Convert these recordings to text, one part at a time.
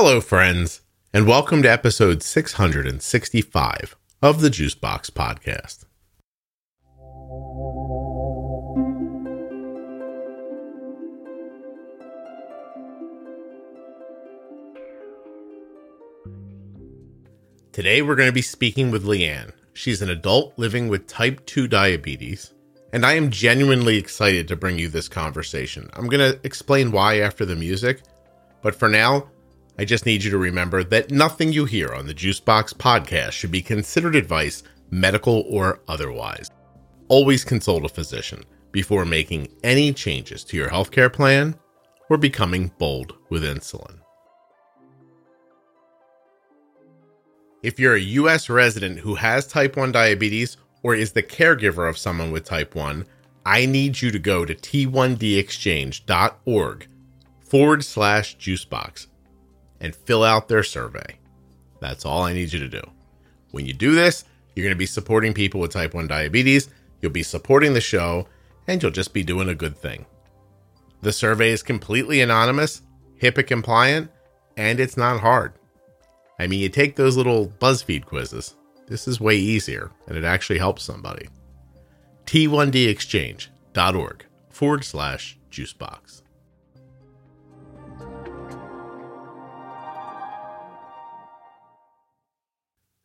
Hello, friends, and welcome to episode 665 of the Juicebox Podcast. Today, we're going to be speaking with Leanne. She's an adult living with type 2 diabetes, and I am genuinely excited to bring you this conversation. I'm going to explain why after the music, but for now, I just need you to remember that nothing you hear on the Juicebox podcast should be considered advice, medical or otherwise. Always consult a physician before making any changes to your healthcare plan or becoming bold with insulin. If you're a US resident who has type 1 diabetes or is the caregiver of someone with type 1, I need you to go to t1dexchange.org forward slash juicebox and fill out their survey. That's all I need you to do. When you do this, you're going to be supporting people with type 1 diabetes, you'll be supporting the show, and you'll just be doing a good thing. The survey is completely anonymous, HIPAA compliant, and it's not hard. I mean, you take those little BuzzFeed quizzes. This is way easier, and it actually helps somebody. T1dexchange.org forward slash juicebox.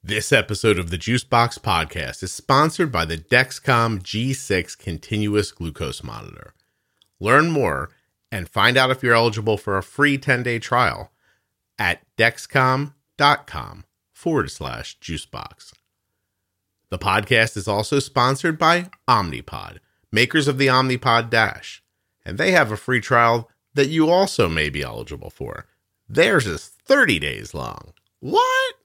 This episode of the Juicebox Podcast is sponsored by the Dexcom G6 continuous glucose monitor. Learn more and find out if you're eligible for a free 10 day trial at dexcom.com forward slash juicebox. The podcast is also sponsored by Omnipod, makers of the Omnipod Dash, and they have a free trial that you also may be eligible for. Theirs is 30 days long. What?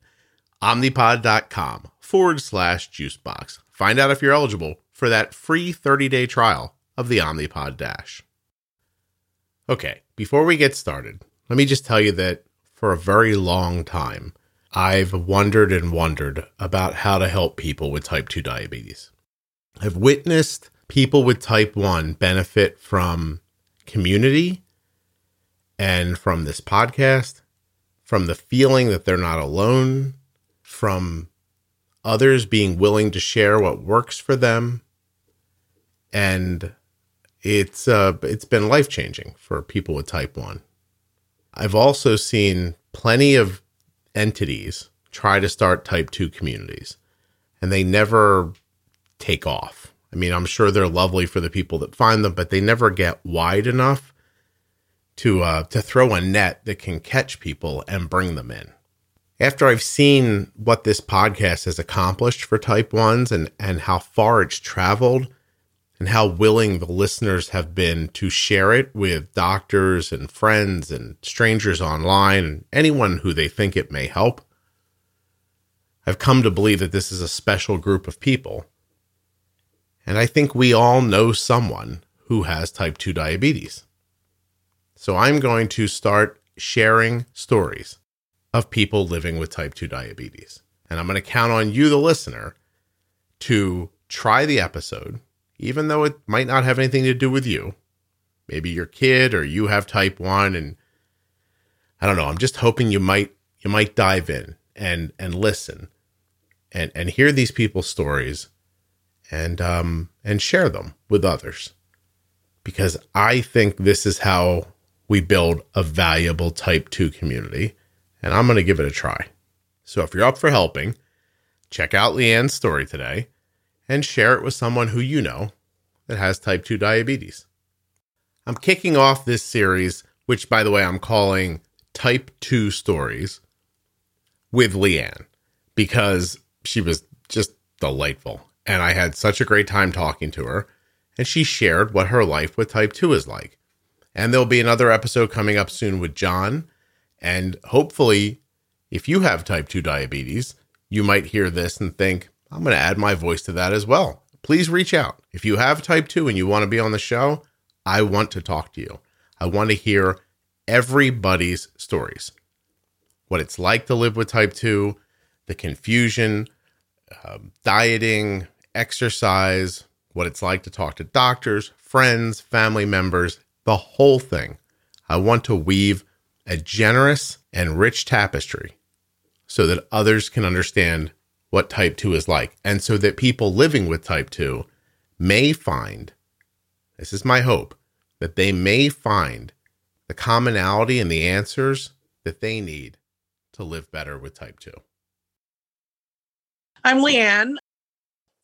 Omnipod.com forward slash juicebox. Find out if you're eligible for that free 30 day trial of the Omnipod Dash. Okay, before we get started, let me just tell you that for a very long time, I've wondered and wondered about how to help people with type 2 diabetes. I've witnessed people with type 1 benefit from community and from this podcast, from the feeling that they're not alone, from others being willing to share what works for them. And it's uh, it's been life changing for people with type 1. I've also seen plenty of entities try to start type 2 communities and they never take off. I mean, I'm sure they're lovely for the people that find them, but they never get wide enough to uh, to throw a net that can catch people and bring them in. After I've seen what this podcast has accomplished for type 1s and and how far it's traveled, and how willing the listeners have been to share it with doctors and friends and strangers online and anyone who they think it may help. I've come to believe that this is a special group of people. And I think we all know someone who has type 2 diabetes. So I'm going to start sharing stories of people living with type 2 diabetes. And I'm going to count on you, the listener, to try the episode even though it might not have anything to do with you. Maybe your kid or you have type 1 and I don't know, I'm just hoping you might you might dive in and and listen and and hear these people's stories and um and share them with others. Because I think this is how we build a valuable type 2 community and I'm going to give it a try. So if you're up for helping, check out Leanne's story today and share it with someone who you know that has type 2 diabetes. I'm kicking off this series, which, by the way, I'm calling Type 2 Stories, with Leanne because she was just delightful. And I had such a great time talking to her. And she shared what her life with type 2 is like. And there'll be another episode coming up soon with John. And hopefully, if you have type 2 diabetes, you might hear this and think, I'm going to add my voice to that as well. Please reach out. If you have type 2 and you want to be on the show, I want to talk to you. I want to hear everybody's stories. What it's like to live with type 2, the confusion, uh, dieting, exercise, what it's like to talk to doctors, friends, family members, the whole thing. I want to weave a generous and rich tapestry so that others can understand what type 2 is like and so that people living with type 2 may find this is my hope that they may find the commonality and the answers that they need to live better with type 2 I'm Leanne.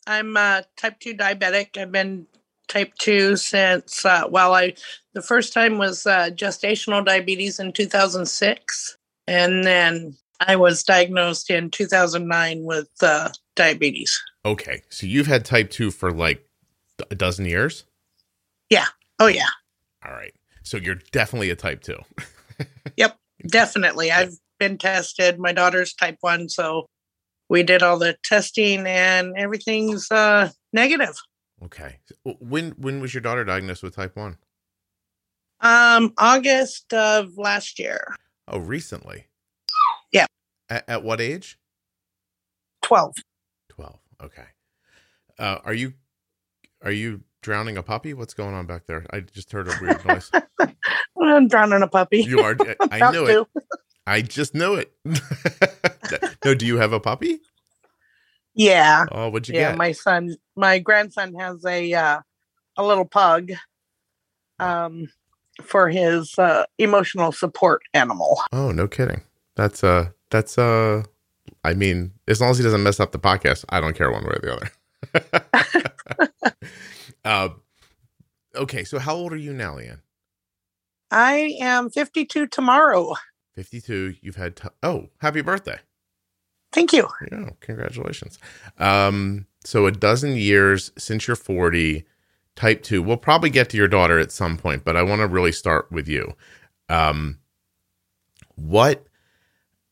I'm a type 2 diabetic. I've been type 2 since, uh, well, I the first time was uh, gestational diabetes in 2006. And then I was diagnosed in 2009 with uh, diabetes. Okay. So you've had type 2 for like a dozen years? Yeah. Oh, yeah. All right. So you're definitely a type 2. yep. Definitely. I've been tested. My daughter's type 1. So we did all the testing and everything's uh, negative. Okay. When when was your daughter diagnosed with type 1? Um August of last year. Oh, recently. Yeah. At, at what age? 12. 12. Okay. Uh, are you are you drowning a puppy? What's going on back there? I just heard a weird noise. I'm drowning a puppy. You are. I knew it. I just knew it. no, do you have a puppy? Yeah. Oh, what'd you yeah, get? my son, my grandson has a uh, a little pug um, for his uh, emotional support animal. Oh, no kidding. That's uh that's uh I mean, as long as he doesn't mess up the podcast, I don't care one way or the other. uh, okay, so how old are you now, Leanne? I am 52 tomorrow. 52. You've had, t- oh, happy birthday. Thank you. Yeah, congratulations. Um, so a dozen years since you're 40, type 2. We'll probably get to your daughter at some point, but I want to really start with you. Um, what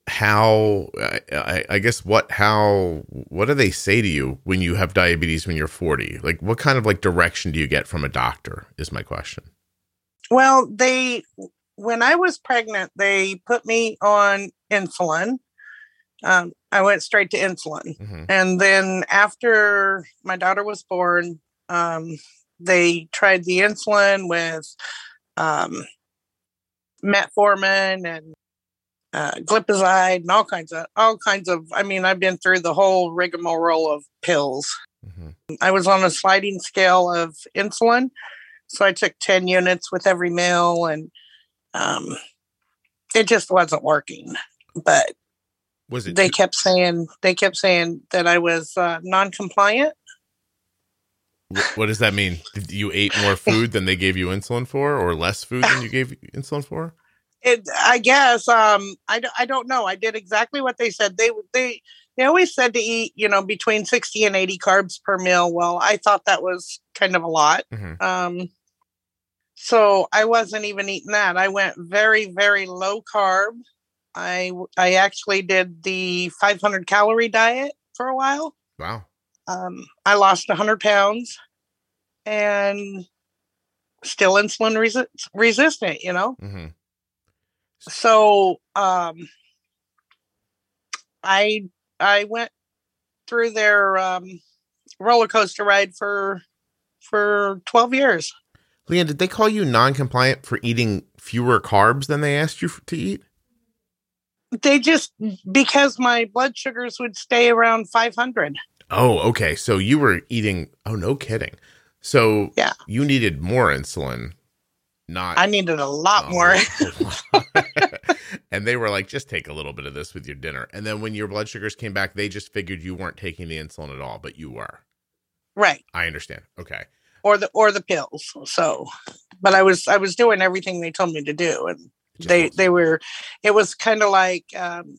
how I, I, guess what how what do they say to you when you have diabetes when you're 40 like what kind of like direction do you get from a doctor is my question well they when i was pregnant they put me on insulin um, I went straight to insulin. Mm-hmm. And then after my daughter was born, um, they tried the insulin with um, metformin and uh, glipizide and all kinds of all kinds of. I mean, I've been through the whole rigmarole of pills. Mm-hmm. I was on a sliding scale of insulin, so I took ten units with every meal, and um, it just wasn't working. But was it? They kept saying they kept saying that I was uh, non-compliant. What does that mean? You ate more food than they gave you insulin for, or less food than you gave insulin for? It, I guess. Um, I, I don't know. I did exactly what they said. They they they always said to eat, you know, between sixty and eighty carbs per meal. Well, I thought that was kind of a lot. Mm-hmm. Um, so I wasn't even eating that. I went very very low carb. I I actually did the 500 calorie diet for a while. Wow. Um, I lost 100 pounds, and still insulin resi- resistant. You know. Mm-hmm. So um, I I went through their um, roller coaster ride for for 12 years. Leanne, did they call you non-compliant for eating fewer carbs than they asked you to eat? They just because my blood sugars would stay around 500 oh okay. So you were eating oh no kidding. So yeah. you needed more insulin not i needed a lot oh, more. and they were like just take a little bit of this with your dinner. And then when your blood sugars came back they just figured you weren't taking the insulin at all but you were. Right. I understand. Okay. Or the or the pills. So but i was i was doing everything they told me to do and they they were it was kind of like um,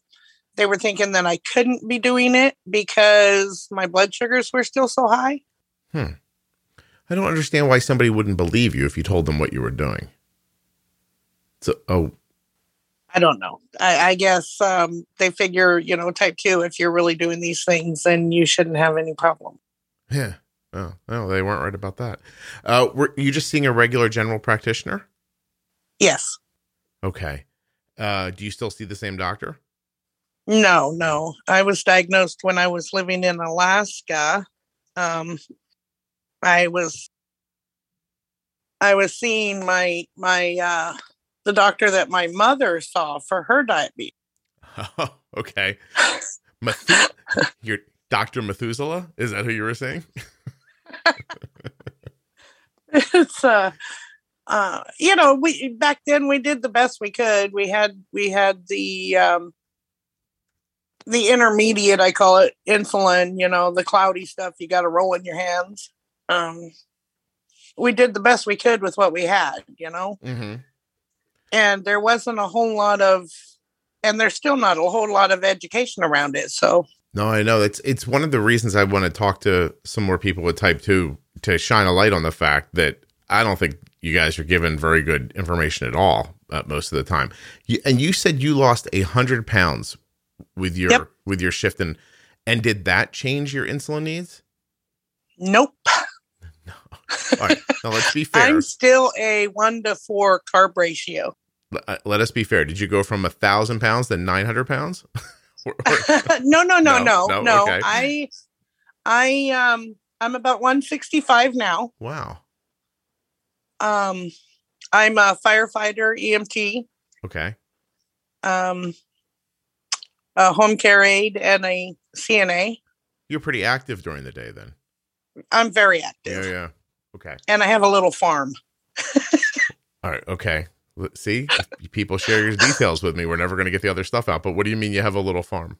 they were thinking that I couldn't be doing it because my blood sugars were still so high. Hmm. I don't understand why somebody wouldn't believe you if you told them what you were doing. So, oh, I don't know. I, I guess um, they figure, you know, type two, if you're really doing these things, then you shouldn't have any problem. Yeah. Oh, no, they weren't right about that. Uh, were you just seeing a regular general practitioner? Yes. Okay. Uh, do you still see the same doctor? No, no. I was diagnosed when I was living in Alaska. Um, I was I was seeing my my uh, the doctor that my mother saw for her diabetes. Oh, okay. Methu- your Dr. Methuselah? Is that who you were saying? it's uh uh you know we back then we did the best we could we had we had the um the intermediate i call it insulin you know the cloudy stuff you got to roll in your hands um we did the best we could with what we had you know Mm-hmm. and there wasn't a whole lot of and there's still not a whole lot of education around it so No, I know. It's it's one of the reasons I want to talk to some more people with type 2 to shine a light on the fact that I don't think you guys are given very good information at all uh, most of the time. You, and you said you lost a hundred pounds with your Yep. with your shift, and and did that change your insulin needs? nope No. All right, now let's be fair. i'm still a one to four carb ratio Let- uh, Let us be fair. Did you go from a thousand pounds to nine hundred pounds? Or- or- no, no, no, No, no, no, okay. I, I, um, I'm about 165 now. wow. Um, I'm a firefighter, EMT, Okay. um, a home care aide, and a CNA. You're pretty active during the day then. I'm very active, Yeah. yeah. Okay. and I have a little farm. All right. Okay. See, people share your details with me. We're never going to get the other stuff out. But what do you mean you have a little farm?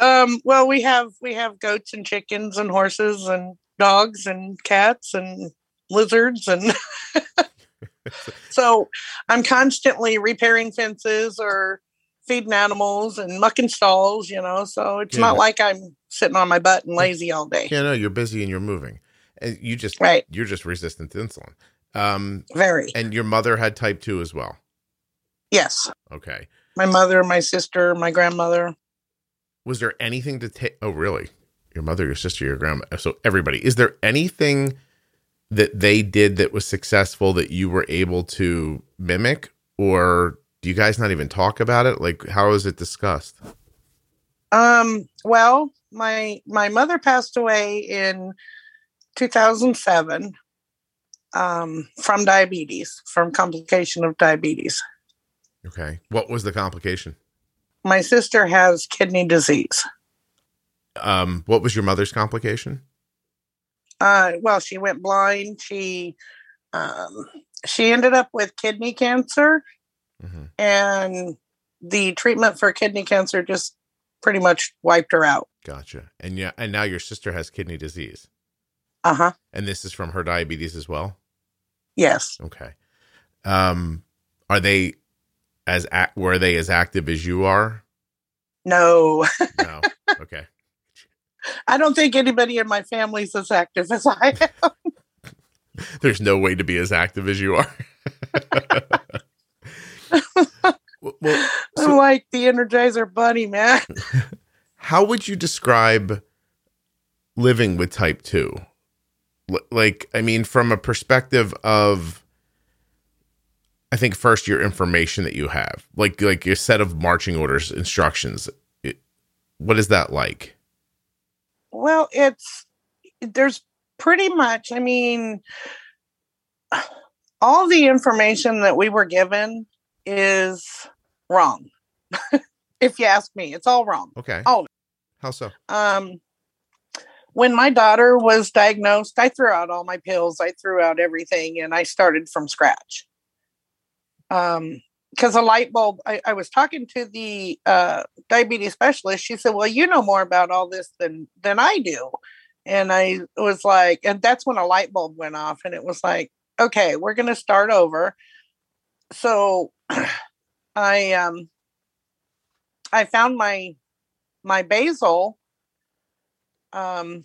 Um, well, we have we have goats and chickens and horses and dogs and cats and lizards and so I'm constantly repairing fences or feeding animals and mucking stalls, you know. So it's Yeah. not like I'm sitting on my butt and lazy all day. Yeah, no, you're busy and you're moving, and you just Right. you're just resistant to insulin. Um, Very. and your mother had type two as well. Yes. Okay. My mother, my sister, my grandmother. Was there anything to take? Oh, really? Your mother, your sister, your grandma. So everybody. Is there anything that they did that was successful that you were able to mimic, or do you guys not even talk about it? Like, how is it discussed? Um, well, my my mother passed away in 2007 um, from diabetes, from complication of diabetes. Okay. What was the complication? My sister has kidney disease. Um, what was your mother's complication? Uh, well, she went blind. She um, she ended up with kidney cancer, mm-hmm. and the treatment for kidney cancer just pretty much wiped her out. Gotcha. And yeah, and now your sister has kidney disease, Uh huh. and this is from her diabetes as well. Yes. Okay. Um, are they as were they as active as you are? No, No. Okay. I don't think anybody in my family's as active as I am. There's no way to be as active as you are. well, I'm so like the Energizer Bunny, man. how would you describe living with type 2? L- Like, I mean, from a perspective of I think first your information that you have, like like your set of marching orders, instructions. It, what is that like? Well, it's there's pretty much, I mean, all the information that we were given is wrong. if you ask me, it's all wrong. Okay. Oh. How so? Um, when my daughter was diagnosed, I threw out all my pills, I threw out everything, and I started from scratch. Um, because a light bulb, I, I was talking to the uh, diabetes specialist. She said, "Well, you know more about all this than than I do," and I was like, and that's when a light bulb went off, and it was like, okay, we're going to start over. So, I um, I found my my basal um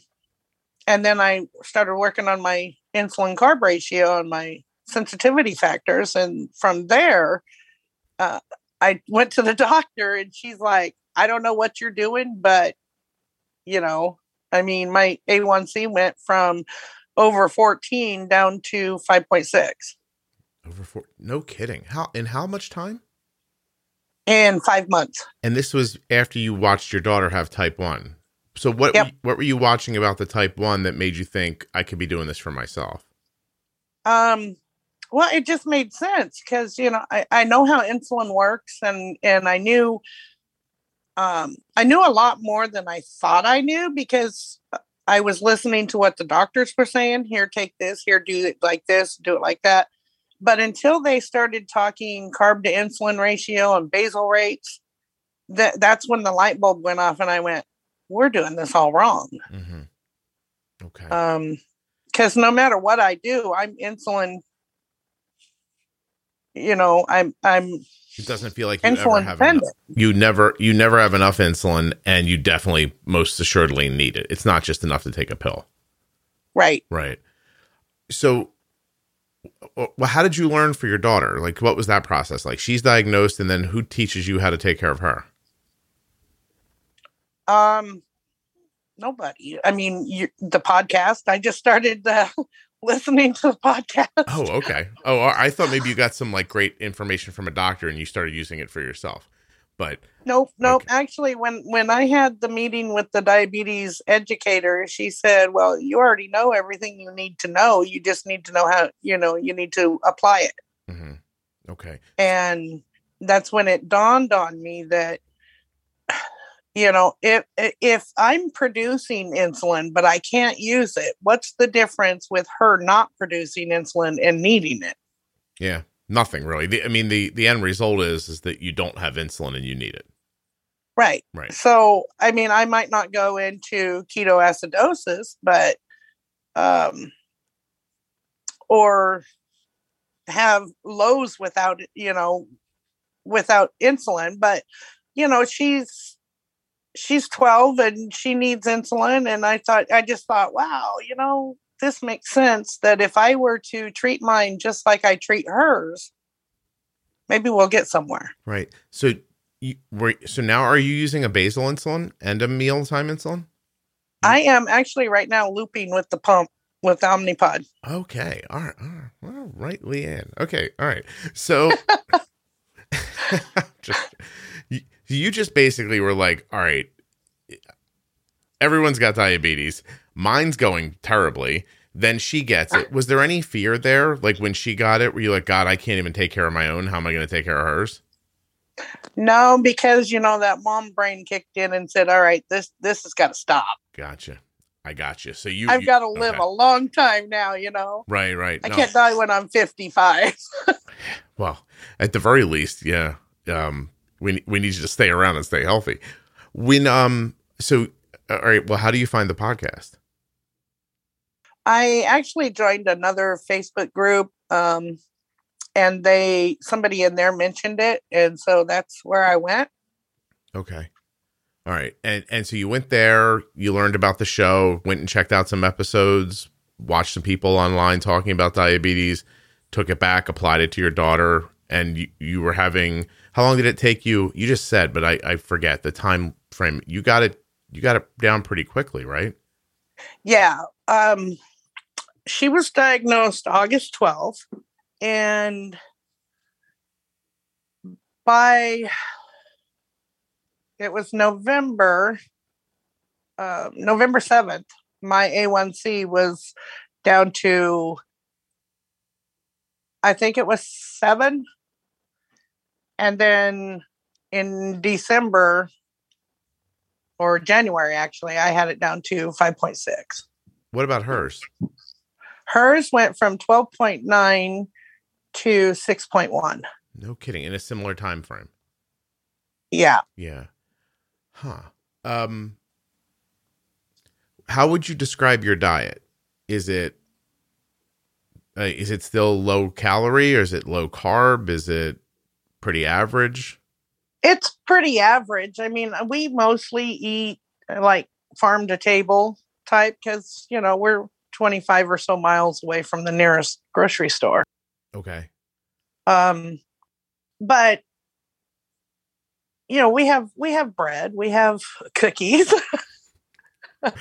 and then i started working on my insulin carb ratio and my sensitivity factors and from there uh, i went to the doctor and she's like i don't know what you're doing but you know i mean my a1c went from over 14 down to 5.6 Over four? No kidding. How in how much time? in five months And this was after you watched your daughter have type one. So what Yep. what were you watching about the type one that made you think I could be doing this for myself? Um, well, it just made sense because you know I, I know how insulin works, and and I knew um, I knew a lot more than I thought I knew because I was listening to what the doctors were saying. Here, take this. Here, do it like this. Do it like that. But until they started talking carb to insulin ratio and basal rates, that that's when the light bulb went off, and I went, "We're doing this all wrong." Mm-hmm. Okay. Um, because no matter what I do, I'm insulin. You know, I'm I'm it doesn't feel like you ever insulin have enough. You never you never have enough insulin, and you definitely most assuredly need it. It's not just enough to take a pill, Right. right? So, well, how did you learn for your daughter? Like, what was that process like? She's diagnosed, and then who teaches you how to take care of her? Um, nobody. I mean, you, the podcast. I just started uh, listening to the podcast. Oh, okay. Oh, I thought maybe you got some like great information from a doctor, and you started using it for yourself. But Nope, nope. Okay. Actually, when when I had the meeting with the diabetes educator, she said, "Well, you already know everything you need to know. You just need to know how. You know, you need to apply it." mhm. okay, and that's when it dawned on me that you know if if i'm producing insulin but i can't use it what's the difference with her not producing insulin and needing it yeah, nothing really. The, I mean, the the end result is is that you don't have insulin and you need it. right Right. so i mean i might not go into ketoacidosis but um or have lows without you know without insulin but you know she's she's 12 and she needs insulin and i thought i just thought wow you know this makes sense that if i were to treat mine just like i treat hers maybe we'll get somewhere Right. So you were so now are you using a basal insulin and a mealtime insulin? i am actually right now looping with the pump with omnipod Okay. All right. All right. All right, Leanne. Okay. All right. So you, you just basically were like, all right, everyone's got diabetes. Mine's going terribly. Then she gets it. Was there any fear there? Like when she got it, were you like, God, I can't even take care of my own. How am I going to take care of hers? no because you know that mom brain kicked in and said all right this this has got to stop Gotcha. I got you. So you, i've got to live okay. a long time now you know Right, right. i No. can't die when i'm 55 Well, at the very least, yeah. Um, we we need you to stay around and stay healthy. When um, so all right. Well, how do you find the podcast? I actually joined another Facebook group, um, and they somebody in there mentioned it, and so that's where I went. Okay. All right. And and so you went there. You learned about the show. Went and checked out some episodes. Watched some people online talking about diabetes. Took it back. Applied it to your daughter. And you, you were having. How long did it take you? You just said, but I I forget the time frame. You got it. You got it down pretty quickly, right? Yeah, um, she was diagnosed August twelfth, and by it was November, uh, November seventh. My A1C was down to, I think it was seven, and then in December or January, actually, I had it down to five point six. What about hers? Hers went from 12.9 to 6.1. No kidding. In a similar time frame. Yeah. Yeah. Huh. Um how would you describe your diet? Is it uh, is it still low calorie or is it low carb? Is it pretty average? It's pretty average. I mean, we mostly eat uh, like farm to table type because, you know, we're 25 or so miles away from the nearest grocery store. Okay. Um, but you know, we have we have bread, we have cookies.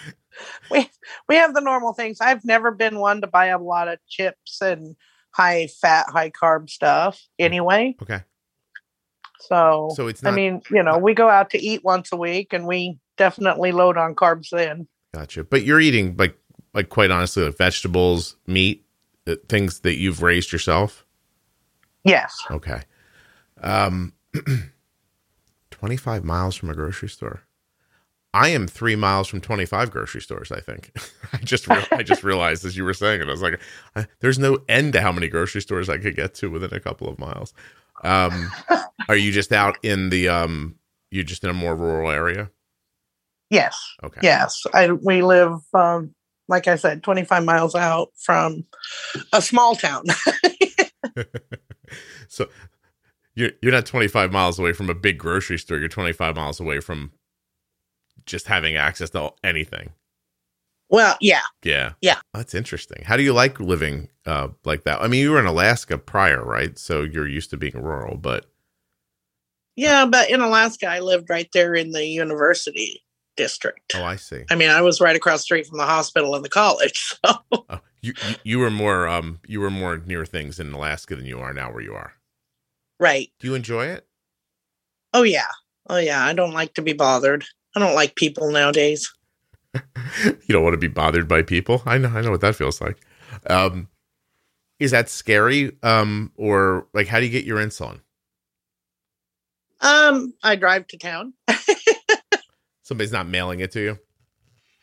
we we have the normal things. I've never been one to buy a lot of chips and high fat, high carb stuff anyway. Okay. So, So it's I mean, you know, we go out to eat once a week and we definitely load on carbs then. gotcha. But you're eating like like quite honestly like vegetables, meat, uh, things that you've raised yourself. Yes. Okay. Um, 25 miles from a grocery store. I am three miles from 25 grocery stores. I think. I just re- I just realized as you were saying it, I was like, I, "There's no end to how many grocery stores I could get to within a couple of miles." Um, are you just out in the um? You're just in a more rural area. Yes. Okay. Yes. I we live um like I said 25 miles out from a small town. so you're you're not 25 miles away from a big grocery store. You're 25 miles away from just having access to anything. Well, yeah. Yeah. Yeah. That's interesting. How do you like living uh, like that? I mean, you were in Alaska prior, right? So you're used to being rural, but yeah, but in Alaska, I lived right there in the university district. Oh, I see. I mean, I was right across the street from the hospital and the college. So oh, you, you you were more um you were more near things in Alaska than you are now where you are. Right. Do you enjoy it? Oh yeah. Oh yeah. I don't like to be bothered. I don't like people nowadays. you don't want to be bothered by people. I know I know what that feels like. Um is that scary? Um or like how do you get your insulin? Um, I drive to town. Somebody's not mailing it to you?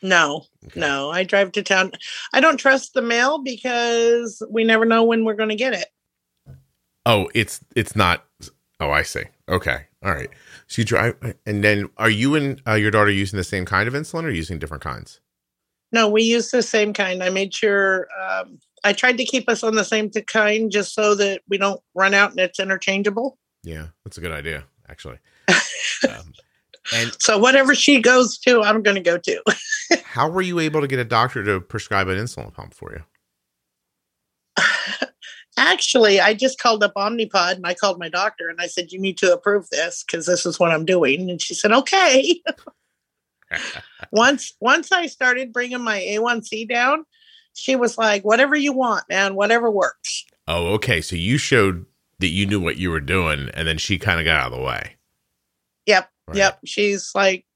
No, okay. no. I drive to town. I don't trust the mail because we never know when we're going to get it. Oh, it's it's not. Oh, I see. Okay, all right. So you drive, and then are you and uh, your daughter using the same kind of insulin, or using different kinds? No, we use the same kind. I made sure um, I tried to keep us on the same kind, just so that we don't run out and it's interchangeable. Yeah, that's a good idea, actually. um, and so whatever she goes to, I'm going to go to. how were you able to get a doctor to prescribe an insulin pump for you? Actually, I just called up Omnipod and I called my doctor and I said, "You need to approve this because this is what I'm doing." And she said, "Okay." once once I started bringing my A1C down, she was like, "Whatever you want, man. Whatever works." Oh, okay. So you showed that you knew what you were doing, and then she kind of got out of the way. Yep. Right. Yep. She's like,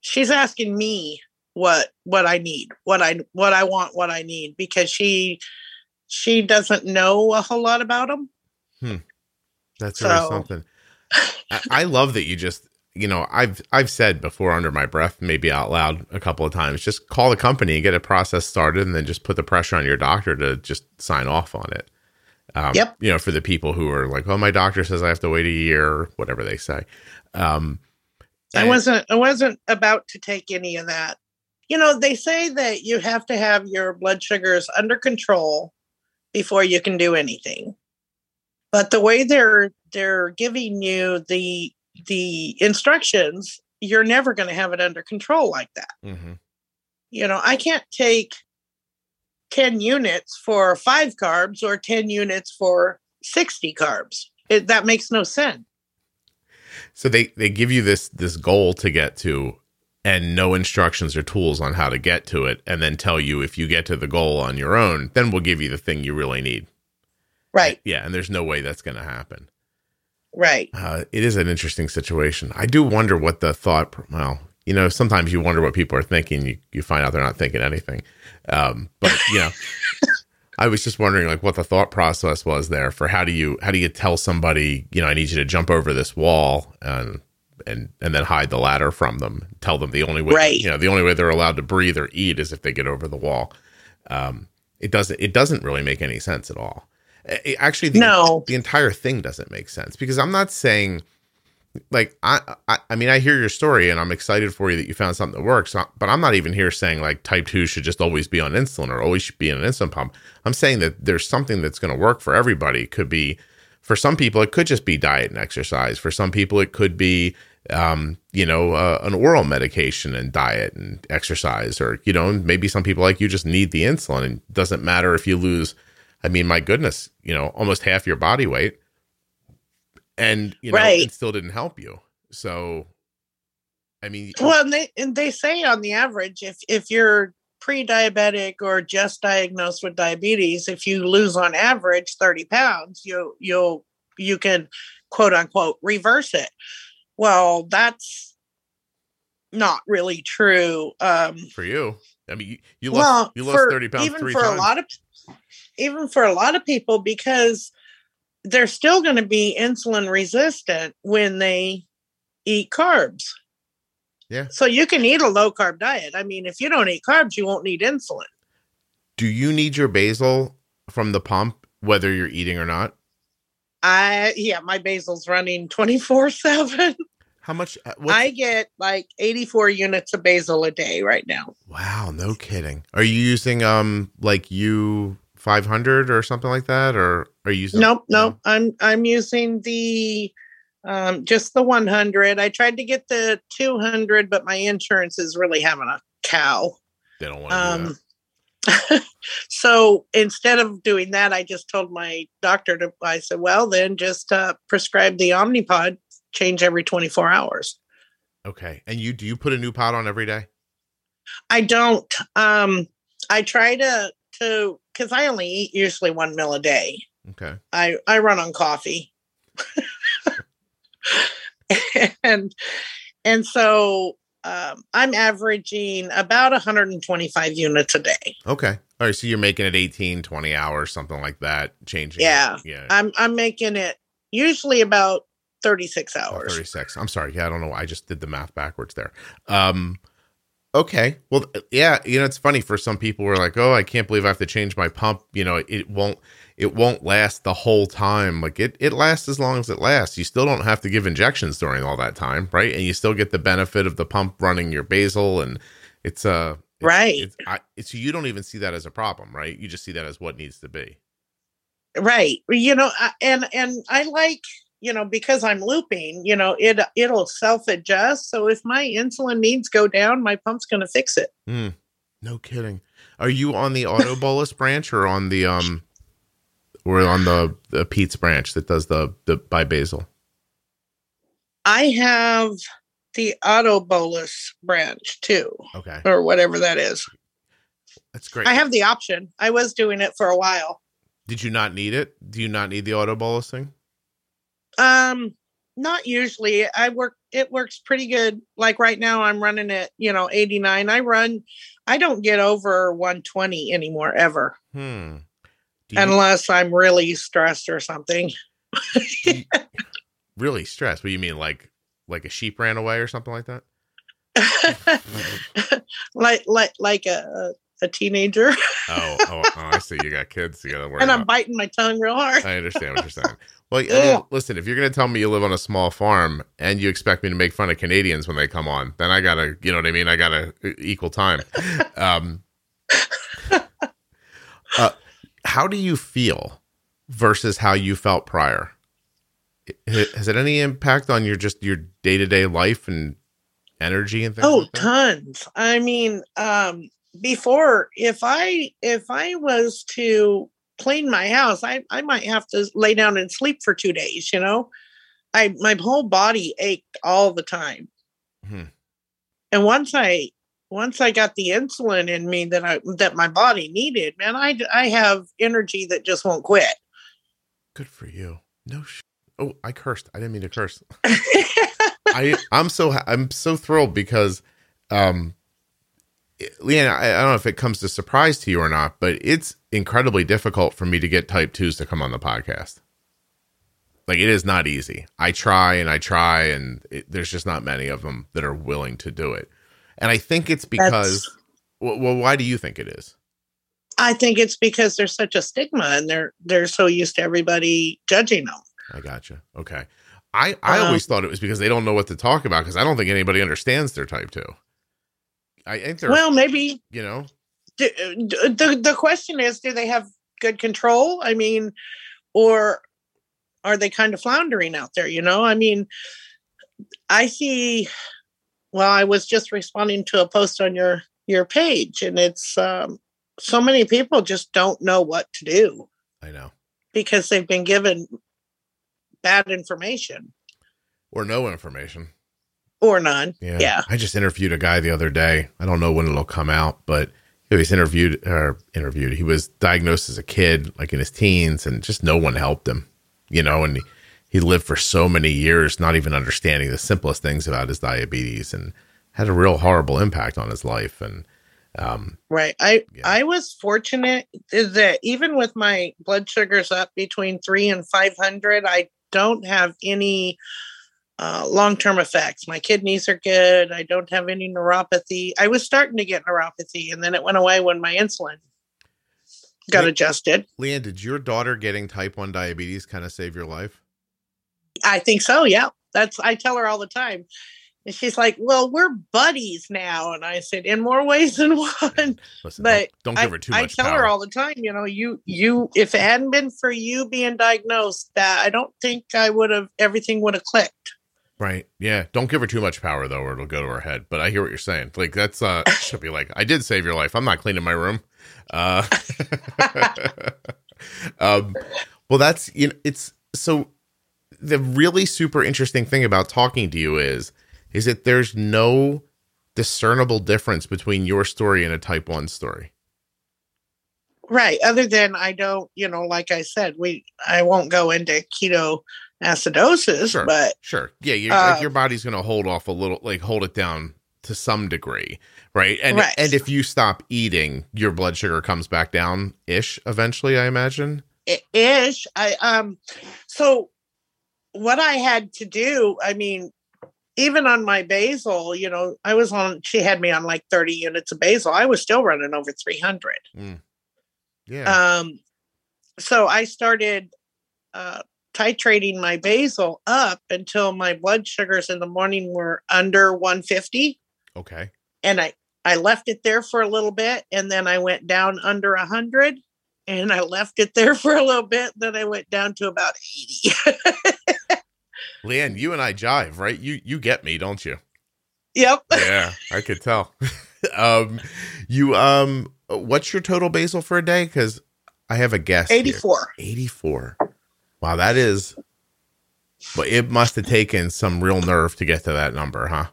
she's asking me what what I need, what I what I want, what I need, because she she doesn't know a whole lot about them. Hmm. That's so. really something. I, I love that you just you know I've I've said before under my breath, maybe out loud a couple of times, just call the company and get a process started, and then just put the pressure on your doctor to just sign off on it. Um, yep. You know, for the people who are like, "Oh, my doctor says I have to wait a year," or whatever they say. Um, I wasn't I wasn't about to take any of that. You know, they say that you have to have your blood sugars under control before you can do anything. But the way they're they're giving you the the instructions, you're never going to have it under control like that. Mm-hmm. You know, I can't take 10 units for five carbs or 10 units for 60 carbs. It, that makes no sense. So they they give you this this goal to get to and no instructions or tools on how to get to it and then tell you if you get to the goal on your own, then we'll give you the thing you really need. Right. Yeah, and there's no way that's going to happen. Right. Uh, it is an interesting situation. I do wonder what the thought. Well, you know, sometimes you wonder what people are thinking. You you find out they're not thinking anything. Um, but you know, I was just wondering like what the thought process was there for how do you how do you tell somebody you know I need you to jump over this wall and and and then hide the ladder from them tell them the only way right. you know the only way they're allowed to breathe or eat is if they get over the wall. Um, it doesn't it doesn't really make any sense at all. It, actually the, no. the entire thing doesn't make sense because I'm not saying like I, I, I mean i hear your story and i'm excited for you that you found something that works but i'm not even here saying like type 2 should just always be on insulin or always should be in an insulin pump. I'm saying that there's something that's going to work for everybody. It could be for some people it could just be diet and exercise. For some people it could be um, you know uh, an oral medication and diet and exercise or you know maybe some people like you just need the insulin and it doesn't matter if you lose i mean my goodness you know almost half your body weight and you know right. it still didn't help you so i mean well and they and they say on the average if if you're pre-diabetic or just diagnosed with diabetes if you lose on average 30 pounds you you'll you can quote unquote reverse it well that's not really true um for you i mean you, you lost well, you lost for, 30 pounds even for times. a lot of even for a lot of people because they're still going to be insulin resistant when they eat carbs. Yeah. So you can eat a low carb diet. I mean, if you don't eat carbs, you won't need insulin. Do you need your basal from the pump, whether you're eating or not? I yeah, my basal's running twenty four seven. How much? uh, I get like eighty four units of basal a day right now. wow, no kidding. Are you using um like U five hundred or something like that, or are you using? Nope, nope. I'm I'm using the um just the one hundred. I tried to get the two hundred, but my insurance is really having a cow. They don't want to do that. Um, so instead of doing that, I just told my doctor to. I said, "Well, then just uh, prescribe the Omnipod. Change every twenty four hours." Okay. And you do you put a new pod on every day? I don't. Um, I try to to because I only eat usually one meal a day. Okay. I I run on coffee, and and so um, I'm averaging about 125 units a day. Okay. All right. So you're making it 18, 20 hours, something like that, changing. it. Yeah. Yeah. I'm I'm making it usually about 36 Oh, hours. 36. I'm sorry. Yeah, I don't know. I just did the math backwards there. Um okay. Well, yeah, you know, it's funny for some people who are like, "Oh, I can't believe I have to change my pump." You know, it won't it won't last the whole time. Like it it lasts as long as it lasts. You still don't have to give injections during all that time, right? And you still get the benefit of the pump running your basal and it's uh it's, Right. It's, I, it's you don't even see that as a problem, right? You just see that as what needs to be. Right. You know, and and I like you know because I'm looping. You know, it it'll self adjust. So if my insulin needs go down, my pump's going to fix it. Hmm. No kidding. Are you on the auto bolus branch or on the um or on the, the Pete's branch that does the the by basal? I have the auto bolus branch too, Okay. or whatever that is. That's great. I have the option. I was doing it for a while. Did you not need it? Do you not need the auto bolusing? Um, not usually. I work. It works pretty good. Like right now, I'm running at you know 89. I run. I don't get over 120 anymore ever, Hmm. You unless I'm really stressed or something. really stressed? What do you mean like like a sheep ran away or something like that? like like like a a teenager, Oh, oh, oh I see. You got kids. You got to worry and I'm about. biting my tongue real hard. I understand what you're saying. Well, I mean, listen, if you're going to tell me you live on a small farm and you expect me to make fun of Canadians when they come on, then I got to, you know what I mean? I got to equal time. Um, uh, how do you feel versus how you felt prior? Has it any impact on your just your day to day life and energy and things? Oh, like tons. I mean, um, before if I if I was to clean my house, I I might have to lay down and sleep for two days. You know, I my whole body ached all the time. Hmm. And once I once I got the insulin in me that I that my body needed, man, I I have energy that just won't quit. Good for you. No sh- Oh, I cursed. I didn't mean to curse. I I'm so I'm so thrilled because um Leanne, I, I don't know if it comes to surprise to you or not, but it's incredibly difficult for me to get type twos to come on the podcast. Like it is not easy. I try and I try, and it, there's just not many of them that are willing to do it. And I think it's because. That's- Well, well, why do you think it is? I think it's because there's such a stigma and they're they're so used to everybody judging them. I gotcha. Okay. I, I Um, always thought it was because they don't know what to talk about because I don't think anybody understands their type two. I think they're, Well, maybe you know, do, do- the the question is do they have good control i mean or are they kind of floundering out there you know i mean i see well i was just responding to a post on your your page and it's um so many people just don't know what to do I know. because they've been given bad information Or no information. Or none Yeah. Yeah. I just interviewed a guy the other day. I don't know when it'll come out, but he was interviewed or interviewed. He was diagnosed as a kid, like in his teens, and just no one helped him, you know, and he, he lived for so many years not even understanding the simplest things about his diabetes and had a real horrible impact on his life. And Um, right. I yeah. I was fortunate that even with my blood sugars up between three and five hundred, I don't have any uh, long term effects. My kidneys are good. I don't have any neuropathy. I was starting to get neuropathy, and then it went away when my insulin got Le- adjusted. Leanne, did your daughter getting type 1 diabetes kind of save your life? I think so. Yeah. That's, I tell her all the time. And she's like, "Well, we're buddies now." And I said, "In more ways than one." Listen, but don't, don't, give her too I, much. I tell power. her all the time, you know, you you if it hadn't been for you being diagnosed, that I don't think I would have everything would have clicked. Right. Yeah. Don't give her too much power though, or it'll go to her head. But I hear what you're saying. Like that's uh she'll be like, I did save your life. I'm not cleaning my room. Uh um well that's you know, it's so the really super interesting thing about talking to you is is that there's no discernible difference between your story and a type 1 story. Right. Other than I don't, you know, like I said, we I won't go into keto acidosis, sure, but sure. Yeah, your, uh, your body's going to hold off a little like hold it down to some degree, right? And right. and if you stop eating, your blood sugar comes back down ish eventually, I imagine. Ish. I um so what I had to do, I mean, even on my basal, you know, I was on, she had me on like 30 units of basal. I was still running over 300. Mm. Yeah. Um, so I started uh, titrating my basal up until my blood sugars in the morning were under 150. Okay. And I, I left it there for a little bit and then I went down under 100 and I left it there for a little bit. Then I went down to about 80. Leanne, you and I jive, right? You you get me, don't you? Yep. yeah, I could tell. um, you um, what's your total basal for a day? Because I have a guess. Eighty-four. Eighty-four. Wow, that is. But it must have taken some real nerve to get to that number, huh?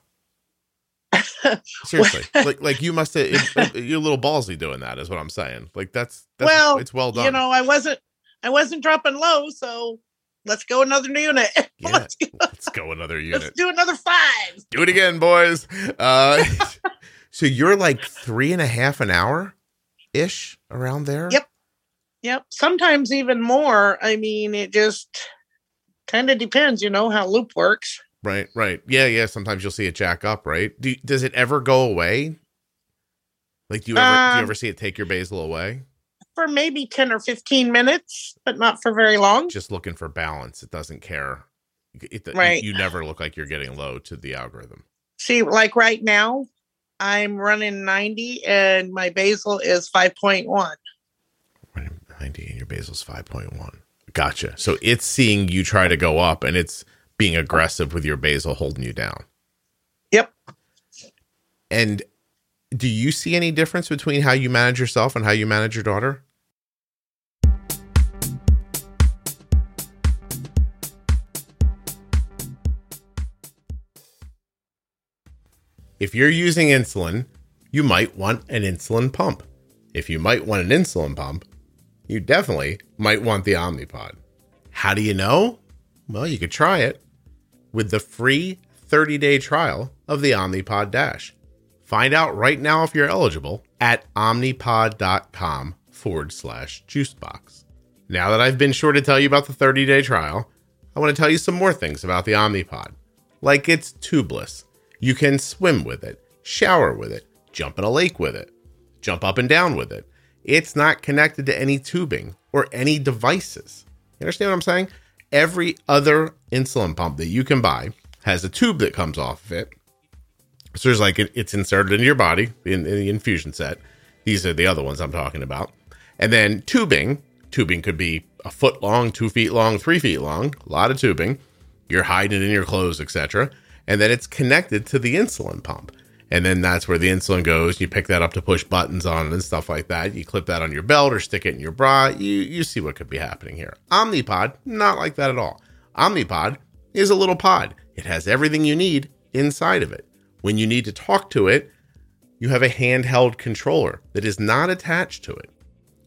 Seriously, like like you must have it, you're a little ballsy doing that, is what I'm saying. Like that's, that's well, it's well done. You know, I wasn't I wasn't dropping low, so let's go another unit. Yeah, let's, go. let's go another unit. Let's do another five. Do it again, boys. Uh, so you're like three and a half an hour ish around there. Yep. Yep. Sometimes even more. I mean, it just kind of depends, you know, how loop works. Right. Right. Yeah. Yeah. Sometimes you'll see it jack up. Right. Do, does it ever go away? Like, do you ever um, do you um, ever see it take your basal away? for maybe 10 or 15 minutes, but not for very long. Just looking for balance. It doesn't care. It, right. You, you never look like you're getting low to the algorithm. See, like right now, I'm running 90 and my basal is 5.1. 90 and your basal's 5.1. Gotcha. So it's seeing you try to go up and it's being aggressive with your basal holding you down. Yep. And do you see any difference between how you manage yourself and how you manage your daughter? If you're using insulin, you might want an insulin pump. If you might want an insulin pump, you definitely might want the Omnipod. How do you know? Well, you could try it with the free 30 day trial of the Omnipod Dash. Find out right now if you're eligible at omnipod.com forward slash juicebox. Now that I've been sure to tell you about the 30 day trial, I want to tell you some more things about the Omnipod. Like it's tubeless. You can swim with it, shower with it, jump in a lake with it, jump up and down with it. It's not connected to any tubing or any devices. You understand what I'm saying? Every other insulin pump that you can buy has a tube that comes off of it so there's like it's inserted into your body in, in, the infusion set. These are the other ones I'm talking about. And then tubing. Tubing could be a foot long, two feet long, three feet long. A lot of tubing. You're hiding it in your clothes, etc. And then it's connected to the insulin pump. And then that's where the insulin goes. You pick that up to push buttons on it and stuff like that. You clip that on your belt or stick it in your bra. You you see what could be happening here. Omnipod, not like that at all. Omnipod is a little pod. It has everything you need inside of it. When you need to talk to it, you have a handheld controller that is not attached to it.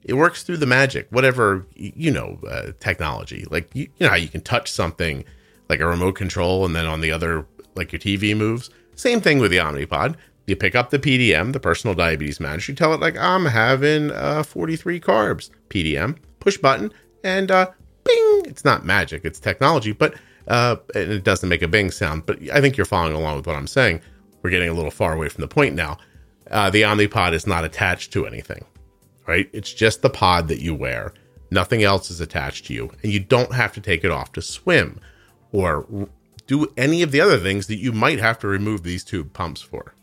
It works through the magic, whatever, you know, uh, technology. Like, you, you know how you can touch something like a remote control and then on the other, like your TV moves? Same thing with the Omnipod. You pick up the PDM, the personal diabetes manager. You tell it like I'm having uh, 43 carbs. PDM, push button, and uh, bing. It's not magic; it's technology, but uh, and it doesn't make a bing sound. But I think you're following along with what I'm saying. We're getting a little far away from the point now. Uh, the Omnipod is not attached to anything, right? It's just the pod that you wear. Nothing else is attached to you, and you don't have to take it off to swim or do any of the other things that you might have to remove these tube pumps for.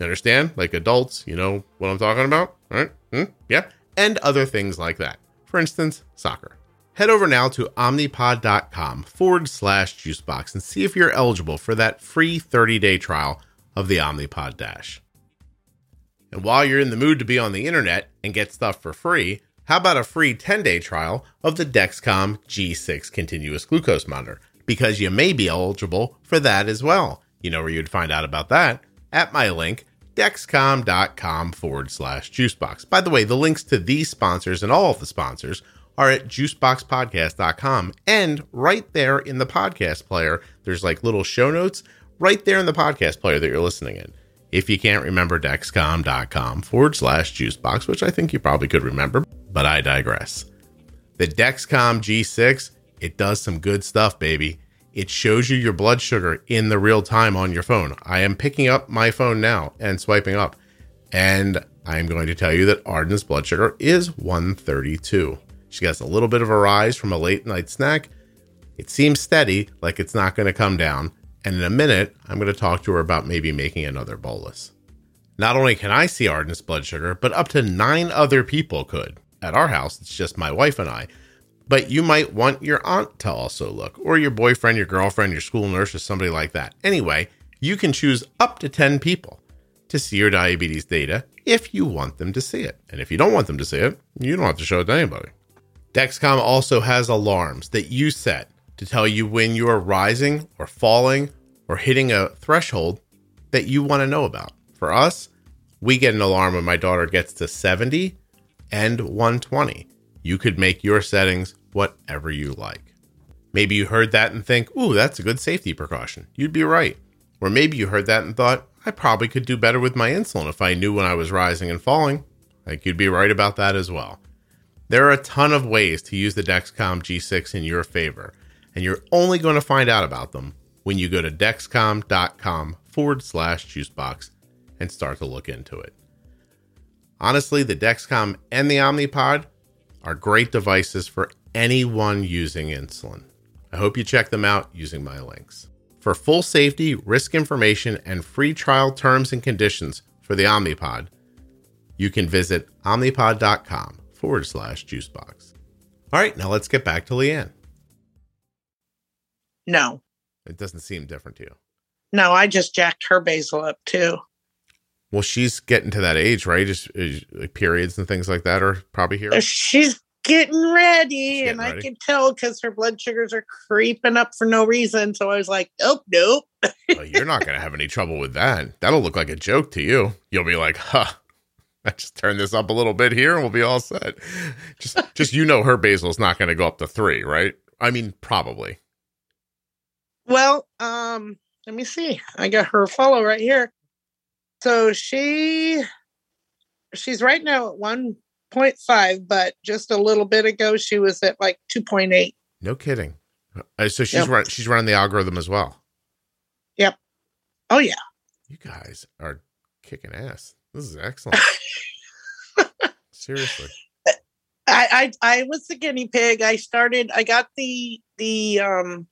Understand? Like adults, you know what I'm talking about, right? Hmm? Yeah. And other things like that. For instance, soccer. Head over now to omnipod.com forward slash juicebox and see if you're eligible for that free 30 day trial of the Omnipod Dash. And while you're in the mood to be on the internet and get stuff for free, how about a free 10 day trial of the Dexcom G6 continuous glucose monitor? Because you may be eligible for that as well. You know where you'd find out about that? At my link, dexcom.com forward slash juicebox. By the way, the links to these sponsors and all of the sponsors are at juiceboxpodcast.com. And right there in the podcast player, there's like little show notes right there in the podcast player that you're listening in. If you can't remember dexcom.com forward slash juicebox, which I think you probably could remember, but I digress. The Dexcom G6, it does some good stuff, baby. It shows you your blood sugar in the real time on your phone. I am picking up my phone now and swiping up, and I am going to tell you that Arden's blood sugar is 132. She gets a little bit of a rise from a late night snack. It seems steady, like it's not going to come down. And in a minute, I'm going to talk to her about maybe making another bolus. Not only can I see Arden's blood sugar, but up to nine other people could. At our house, it's just my wife and I. But you might want your aunt to also look, or your boyfriend, your girlfriend, your school nurse, or somebody like that. Anyway, you can choose up to 10 people to see your diabetes data if you want them to see it. And if you don't want them to see it, you don't have to show it to anybody. Dexcom also has alarms that you set to tell you when you are rising or falling or hitting a threshold that you want to know about. For us, we get an alarm when my daughter gets to 70 and 120. You could make your settings whatever you like. Maybe you heard that and think, ooh, that's a good safety precaution. You'd be right. Or maybe you heard that and thought, I probably could do better with my insulin if I knew when I was rising and falling. Think you'd be right about that as well. There are a ton of ways to use the Dexcom G6 in your favor, and you're only going to find out about them when you go to dexcom.com forward slash juicebox and start to look into it. Honestly, the Dexcom and the Omnipod are great devices for anyone using insulin. I hope you check them out using my links. For full safety, risk information, and free trial terms and conditions for the Omnipod, you can visit omnipod.com forward slash juicebox. All right, now let's get back to Leanne. No. It doesn't seem different to you. No, I just jacked her basal up too. Well, she's getting to that age, right? Just like periods and things like that are probably here. She's getting ready, she's getting and ready. I can tell because her blood sugars are creeping up for no reason. So I was like, "Oh, nope." well, you're not going to have any trouble with that. That'll look like a joke to you. You'll be like, "Huh." I just turn this up a little bit here and we'll be all set. Just just you know her basal is not going to go up to 3, right? I mean, probably. Well, um, let me see. I got her follow right here. So she she's right now at 1.5, but just a little bit ago she was at like 2.8. No kidding. Uh, so she's yep. run, she's running the algorithm as well. Yep. Oh yeah. You guys are kicking ass. This is excellent. Seriously. I, I I was the guinea pig. I started I got the the um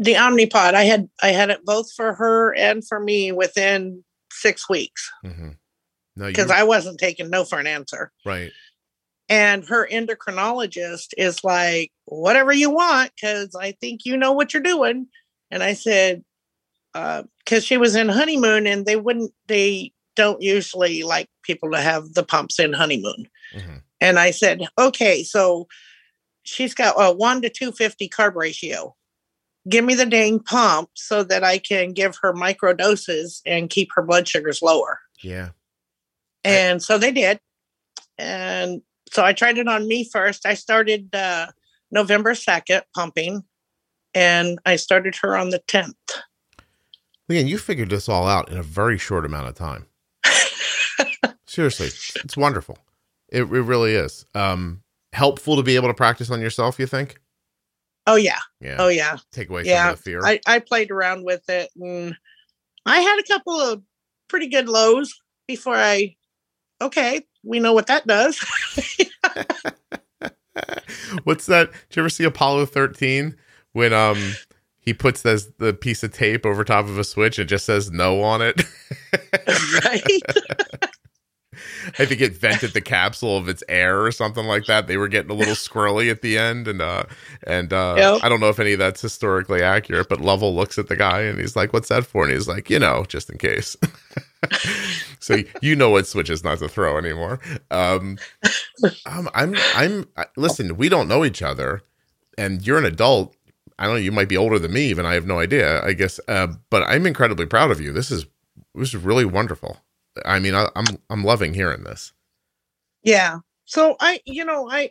the Omnipod. I had I had it both for her and for me within six weeks. Mm-hmm. No, because I wasn't taking no for an answer. Right. And her endocrinologist is like, whatever you want, because I think you know what you're doing. And I said, because uh, she was in honeymoon and they wouldn't, they don't usually like people to have the pumps in honeymoon. Mm-hmm. And I said, okay, so she's got a one to 250 carb ratio give me the dang pump so that I can give her micro doses and keep her blood sugars lower. Yeah. And I- so they did. And so I tried it on me first. I started uh, November 2nd pumping and I started her on the 10th. Again, you figured this all out in a very short amount of time. Seriously, it's wonderful. It, it really is. Um, helpful to be able to practice on yourself. You think? Oh yeah. Yeah. Oh yeah. Take away Yeah. some of the fear. I, I played around with it and I had a couple of pretty good lows before I okay, we know what that does. What's that? Did you ever see Apollo 13 when um he puts this the piece of tape over top of a switch and just says no on it? right? I think it vented the capsule of its air or something like that. They were getting a little squirrely at the end, and uh, and uh, Yep. I don't know if any of that's historically accurate. But Lovell looks at the guy and he's like, "What's that for?" And he's like, "You know, just in case." so you know what switches not to throw anymore. Um, um, I'm I'm I, listen. We don't know each other, and you're an adult. I don't know. You might be older than me, even. I have no idea. I guess, uh, but I'm incredibly proud of you. This is this is really wonderful. I mean, I, I'm I'm loving hearing this. Yeah. So I, you know, I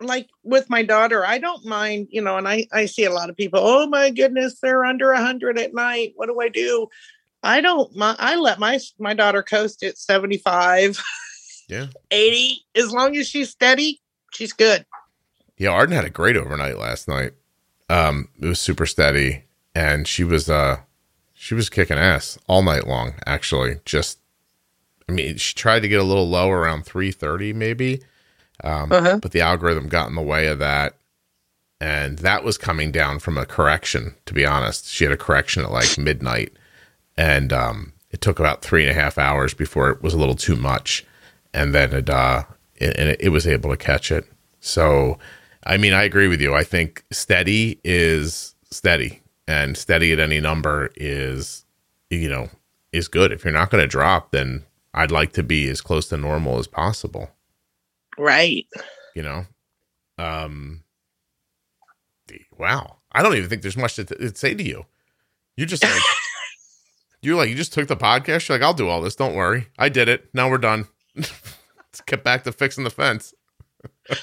like with my daughter, I don't mind, you know, and I I see a lot of people, oh my goodness, they're under a hundred at night. What do I do? I don't mind. I let my my daughter coast at 75, Yeah. 80. As long as she's steady, she's good. Yeah, Arden had a great overnight last night. Um, it was super steady, and she was uh, she was kicking ass all night long. Actually, just, I mean, she tried to get a little low around three thirty, maybe, um, Uh-huh. but the algorithm got in the way of that, and that was coming down from a correction. To be honest, she had a correction at like midnight, and um, it took about three and a half hours before it was a little too much, and then it uh, it, and it, it was able to catch it. So, I mean, I agree with you. I think steady is steady, and steady at any number is, you know, is good. If you're not going to drop, then I'd like to be as close to normal as possible. Right. You know, um, wow. I don't even think there's much to, to say to you. You just like, you're like, you just took the podcast. You're like, I'll do all this. Don't worry. I did it. Now we're done. Let's get back to fixing the fence.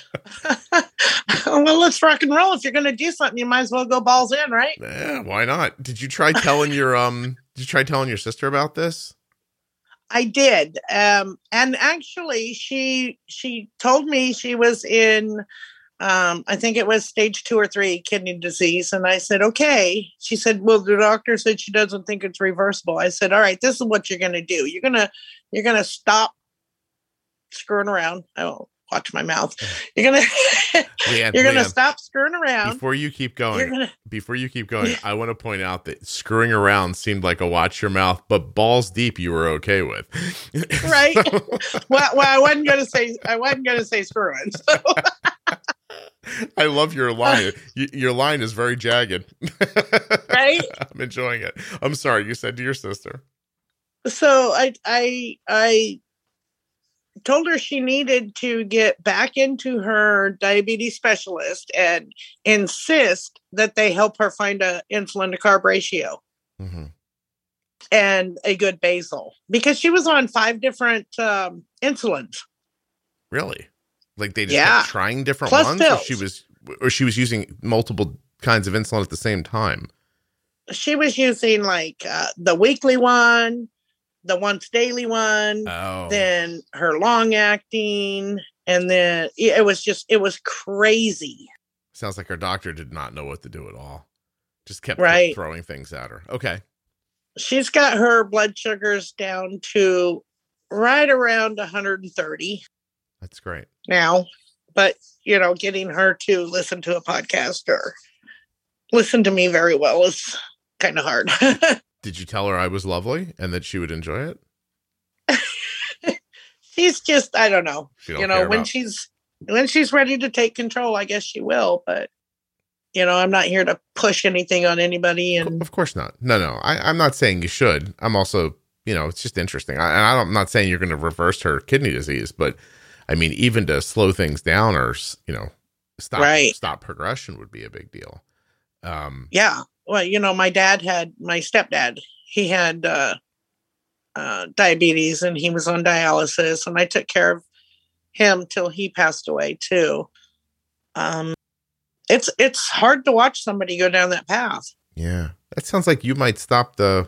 well, let's rock and roll. If you're going to do something, you might as well go balls in, right? Yeah, why not? Did you try telling your um? Did you try telling your sister about this? I did. Um, and actually she she told me she was in um, I think it was stage two or three kidney disease. And I said, okay. She said, well, the doctor said she doesn't think it's reversible. I said, all right, this is what you're gonna do. You're gonna you're gonna stop screwing around. I will watch my mouth. You're gonna Leanne, you're gonna Leanne, stop screwing around. Before you keep going, gonna before you keep going, I want to point out that screwing around seemed like a watch your mouth, but balls deep you were okay with. Right. well, well, I wasn't gonna say I wasn't gonna say screwing. So. I love your line. Your line is very jagged. Right? I'm enjoying it. I'm sorry. You said to your sister. so I I I told her she needed to get back into her diabetes specialist and insist that they help her find a insulin to carb ratio Mhm. and a good basal because she was on five different um, insulins. Really? Like they just Yeah. kept trying different Plus ones, or she was, or she was using multiple kinds of insulin at the same time. She was using like uh, the weekly one, the once daily one, Oh, then her long acting, and then it was just it was crazy. sounds like her doctor did not know what to do at all. Just kept Right. throwing things at her. Okay. she's got her blood sugars down to right around 130 That's great. now but you know getting her to listen to a podcast or listen to me very well is kind of hard Did you tell her I was lovely and that she would enjoy it? she's just i don't know don't you know when about- she's when she's ready to take control i guess she will but you know i'm not here to push anything on anybody and Of course not. No, no. I, I'm not saying you should. I'm also, you know, it's just interesting. I, and I don't, I'm not saying you're going to reverse her kidney disease, but I mean, even to slow things down or, you know, stop Right. stop progression would be a big deal. Um, yeah well you know my dad had my stepdad he had uh, uh, diabetes and he was on dialysis and i took care of him till he passed away too um, it's it's hard to watch somebody go down that path yeah, that sounds like you might stop the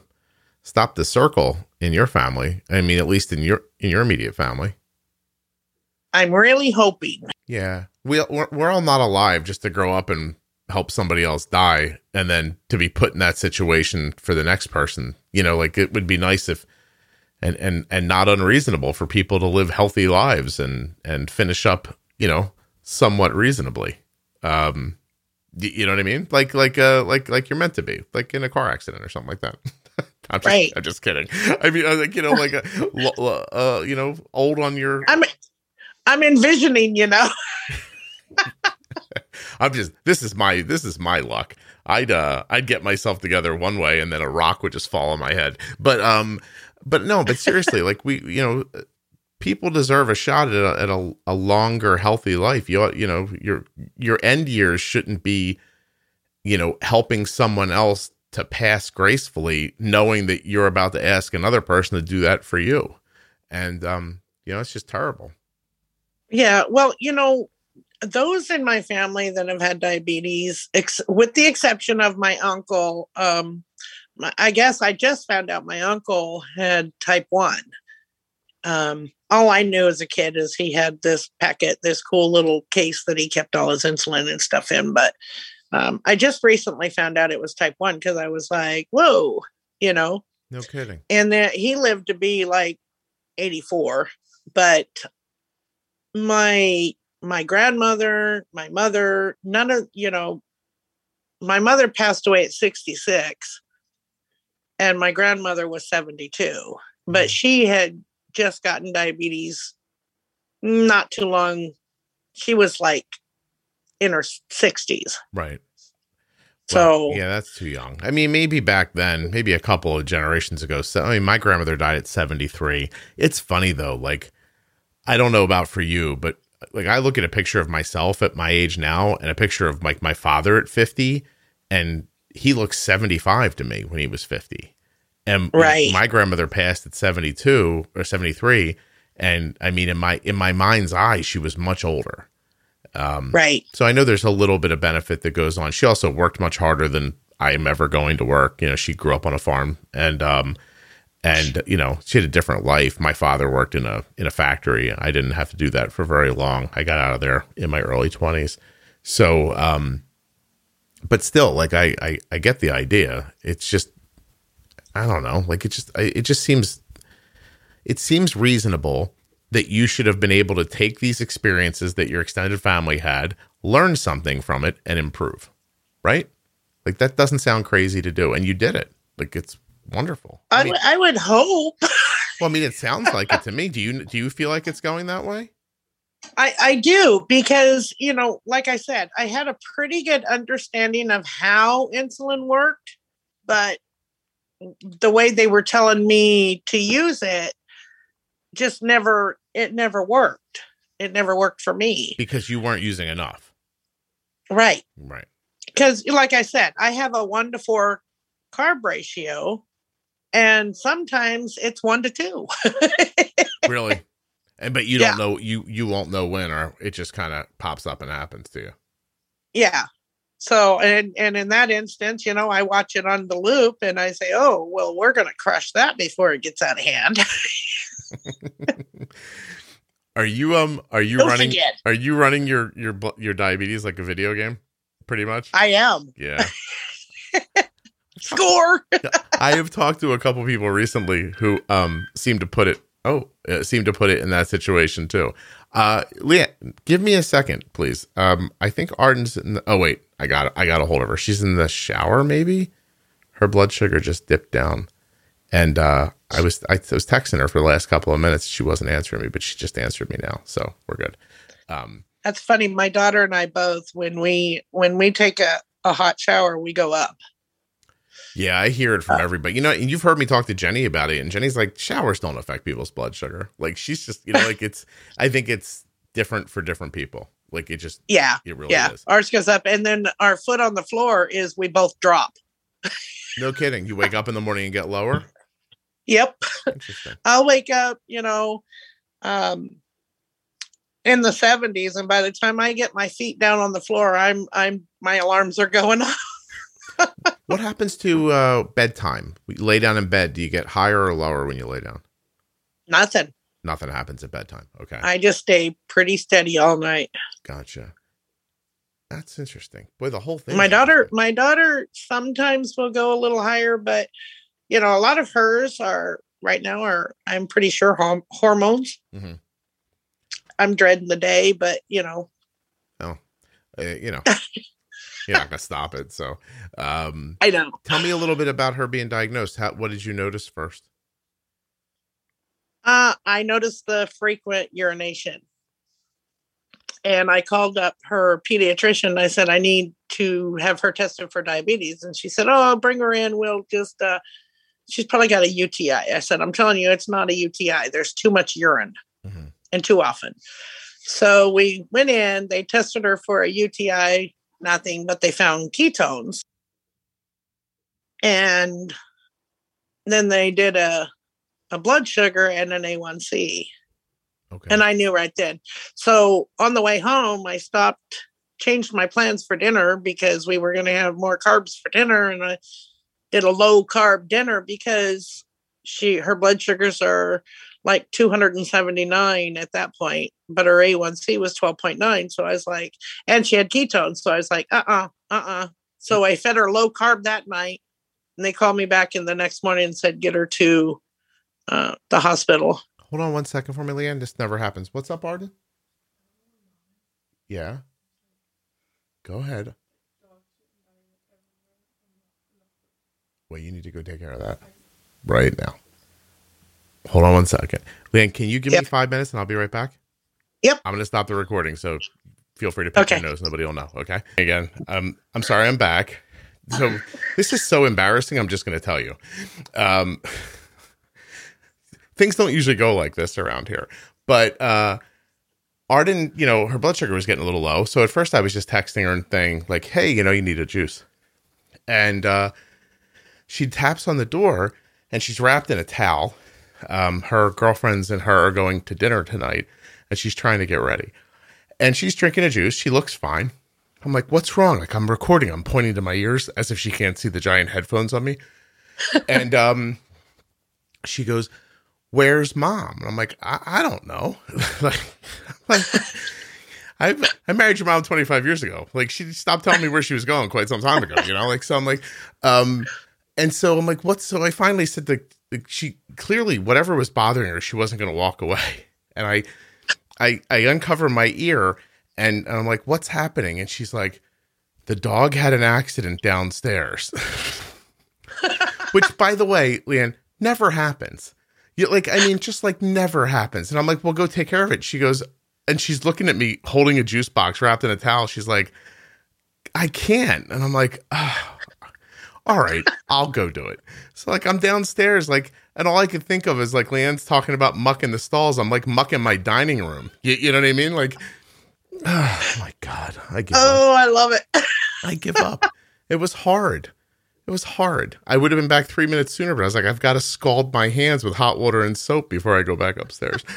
stop the circle in your family. I mean, at least in your in your immediate family. I'm really hoping. Yeah, we we're, we're all not alive just to grow up and help somebody else die, and then to be put in that situation for the next person. You know, like it would be nice if and and and not unreasonable for people to live healthy lives and and finish up you know somewhat reasonably um you know what i mean like like uh like like you're meant to be like in a car accident or something like that I'm just, right. I'm just kidding. I mean, like you know, like a, uh, you know, old on your. I'm, I'm envisioning, you know. I'm just. This is my. This is my luck. I'd uh, I'd get myself together one way, and then a rock would just fall on my head. But um, but no, but seriously, like we, you know, people deserve a shot at a, at a, a longer, healthy life. You, you know, your your end years shouldn't be, you know, helping someone else to pass gracefully, knowing that you're about to ask another person to do that for you, and um, you know, it's just terrible. Yeah, well, you know, those in my family that have had diabetes, ex- with the exception of my uncle, um, I guess I just found out my uncle had type one. Um, all I knew as a kid is he had this packet, this cool little case that he kept all his insulin and stuff in. But um, I just recently found out it was type one because I was like, whoa, you know. No kidding. And that he lived to be like 84. But my my grandmother, my mother, none of, you know, my mother passed away at 66 and my grandmother was 72 but mm. she had just gotten diabetes not too long. She was like in her 60s right. So yeah that's too young. I mean maybe back then maybe a couple of generations ago so i mean my grandmother died at 73 it's funny though like i don't know about for you but like i look at a picture of myself at my age now and a picture of like my father at 50 and he looks 75 to me when he was 50. And right. my grandmother passed at 72 or 73 and I mean in my in my mind's eye she was much older. Um, right. So I know there's a little bit of benefit that goes on. She also worked much harder than I am ever going to work. You know, she grew up on a farm and um and you know, she had a different life. My father worked in a in a factory. I didn't have to do that for very long. I got out of there in my early 20s. So um but still, like I, I, I get the idea. It's just, I don't know. Like it just, it just seems, it seems reasonable that you should have been able to take these experiences that your extended family had, learn something from it, and improve. Right? Like that doesn't sound crazy to do, and you did it. Like it's wonderful. I, I, mean, I would hope. well, I mean, it sounds like it to me. Do you do you feel like it's going that way? I, I do because, you know, like I said, I had a pretty good understanding of how insulin worked, but the way they were telling me to use it just never, it never worked. It never worked for me. Because you weren't using enough. Right. Right. Because, like I said, I have a one to four carb ratio, and sometimes it's one to two. really? And but you don't know you you won't know when or it just kind of pops up and happens to you. Yeah. So and and in that instance, you know, I watch it on the loop and I say, "Oh, well, we're going to crush that before it gets out of hand." are you um are you don't running forget. are you running your your your diabetes like a video game? Pretty much? I am. Yeah. Score. I have talked to a couple people recently who um seem to put it Oh, it seemed to put it in that situation too. Uh, Leah, give me a second, please. Um, I think Arden's. In the, oh wait, I got I got a hold of her. She's in the shower. Maybe her blood sugar just dipped down, and uh, I was I was texting her for the last couple of minutes. She wasn't answering me, but she just answered me now, so we're good. Um, That's funny. My daughter and I both, when we when we take a, a hot shower, we go up. Yeah, I hear it from uh, everybody. You know, and you've heard me talk to Jenny about it, and Jenny's like, showers don't affect people's blood sugar. Like she's just, you know, like it's. I think it's different for different people. Like it just, yeah, it really yeah. is. Ours goes up, and then our foot on the floor is we both drop. no kidding. You wake up in the morning and get lower. Yep. I'll wake up, you know, um, in the 70s, and by the time I get my feet down on the floor, I'm I'm my alarms are going off. What happens to uh, bedtime? You lay down in bed. Do you get higher or lower when you lay down? Nothing. Nothing happens at bedtime. Okay. I just stay pretty steady all night. Gotcha. That's interesting. Boy, the whole thing. My daughter, my daughter sometimes will go a little higher, but you know, a lot of hers are right now are I'm pretty sure hom- hormones. Mm-hmm. I'm dreading the day, but you know. Oh, uh, you know, you're not gonna stop it. So, um, I know. Tell me a little bit about her being diagnosed. How, what did you notice first? Uh, I noticed the frequent urination. And I called up her pediatrician. I said, I need to have her tested for diabetes. And she said, Oh, bring her in. We'll just, uh, she's probably got a UTI. I said, I'm telling you, it's not a UTI. There's too much urine mm-hmm. and too often. So we went in, they tested her for a UTI, nothing, but they found ketones. And then they did a a blood sugar and an A1C. Okay. And I knew right then. So on the way home, I stopped, changed my plans for dinner because we were going to have more carbs for dinner, and I did a low carb dinner because she her blood sugars are like 279 at that point, but her A1C was 12.9. So I was like, and she had ketones. So I was like, uh uh-uh, uh, uh-uh. So I fed her low carb that night. And they called me back in the next morning and said, get her to uh, the hospital. Hold on one second for me, Leanne. This never happens. What's up, Arden? Yeah. Go ahead. Well, you need to go take care of that right now. Hold on one second. Leanne, can you give yep. me five minutes and I'll be right back? Yep. I'm going to stop the recording. So feel free to pick okay. your nose. Nobody will know. Okay. Again, um, I'm sorry I'm back. So this is so embarrassing. I'm just going to tell you. Um, things don't usually go like this around here. But uh Arden, you know, her blood sugar was getting a little low. So at first I was just texting her and saying, like, hey, you know, you need a juice. And uh she taps on the door and she's wrapped in a towel. Um, her girlfriends and her are going to dinner tonight and she's trying to get ready. And she's drinking a juice. She looks fine. I'm like, what's wrong? Like I'm recording. I'm pointing to my ears as if she can't see the giant headphones on me. and um she goes, where's mom? And I'm like, I, I don't know. like, like I I married your mom 25 years ago. Like she stopped telling me where she was going quite some time ago, you know? Like so I'm like um and so I'm like what so I finally said that she clearly whatever was bothering her, she wasn't going to walk away. And I I I uncover my ear and, I'm like what's happening? And she's like the dog had an accident downstairs. Which by the way, Leanne, never happens. You, like, I mean, just like never happens. And I'm like, well, go take care of it. She goes, and she's looking at me holding a juice box wrapped in a towel. She's like, I can't. And I'm like, oh, all right, I'll go do it. So like I'm downstairs, like, and all I could think of is like Leanne's talking about mucking the stalls. I'm like mucking my dining room. You, you know what I mean? Like, oh my God. I give up Oh, up. I love it. I give up. It was hard. It was hard. I would have been back three minutes sooner, but I was like, I've got to scald my hands with hot water and soap before I go back upstairs.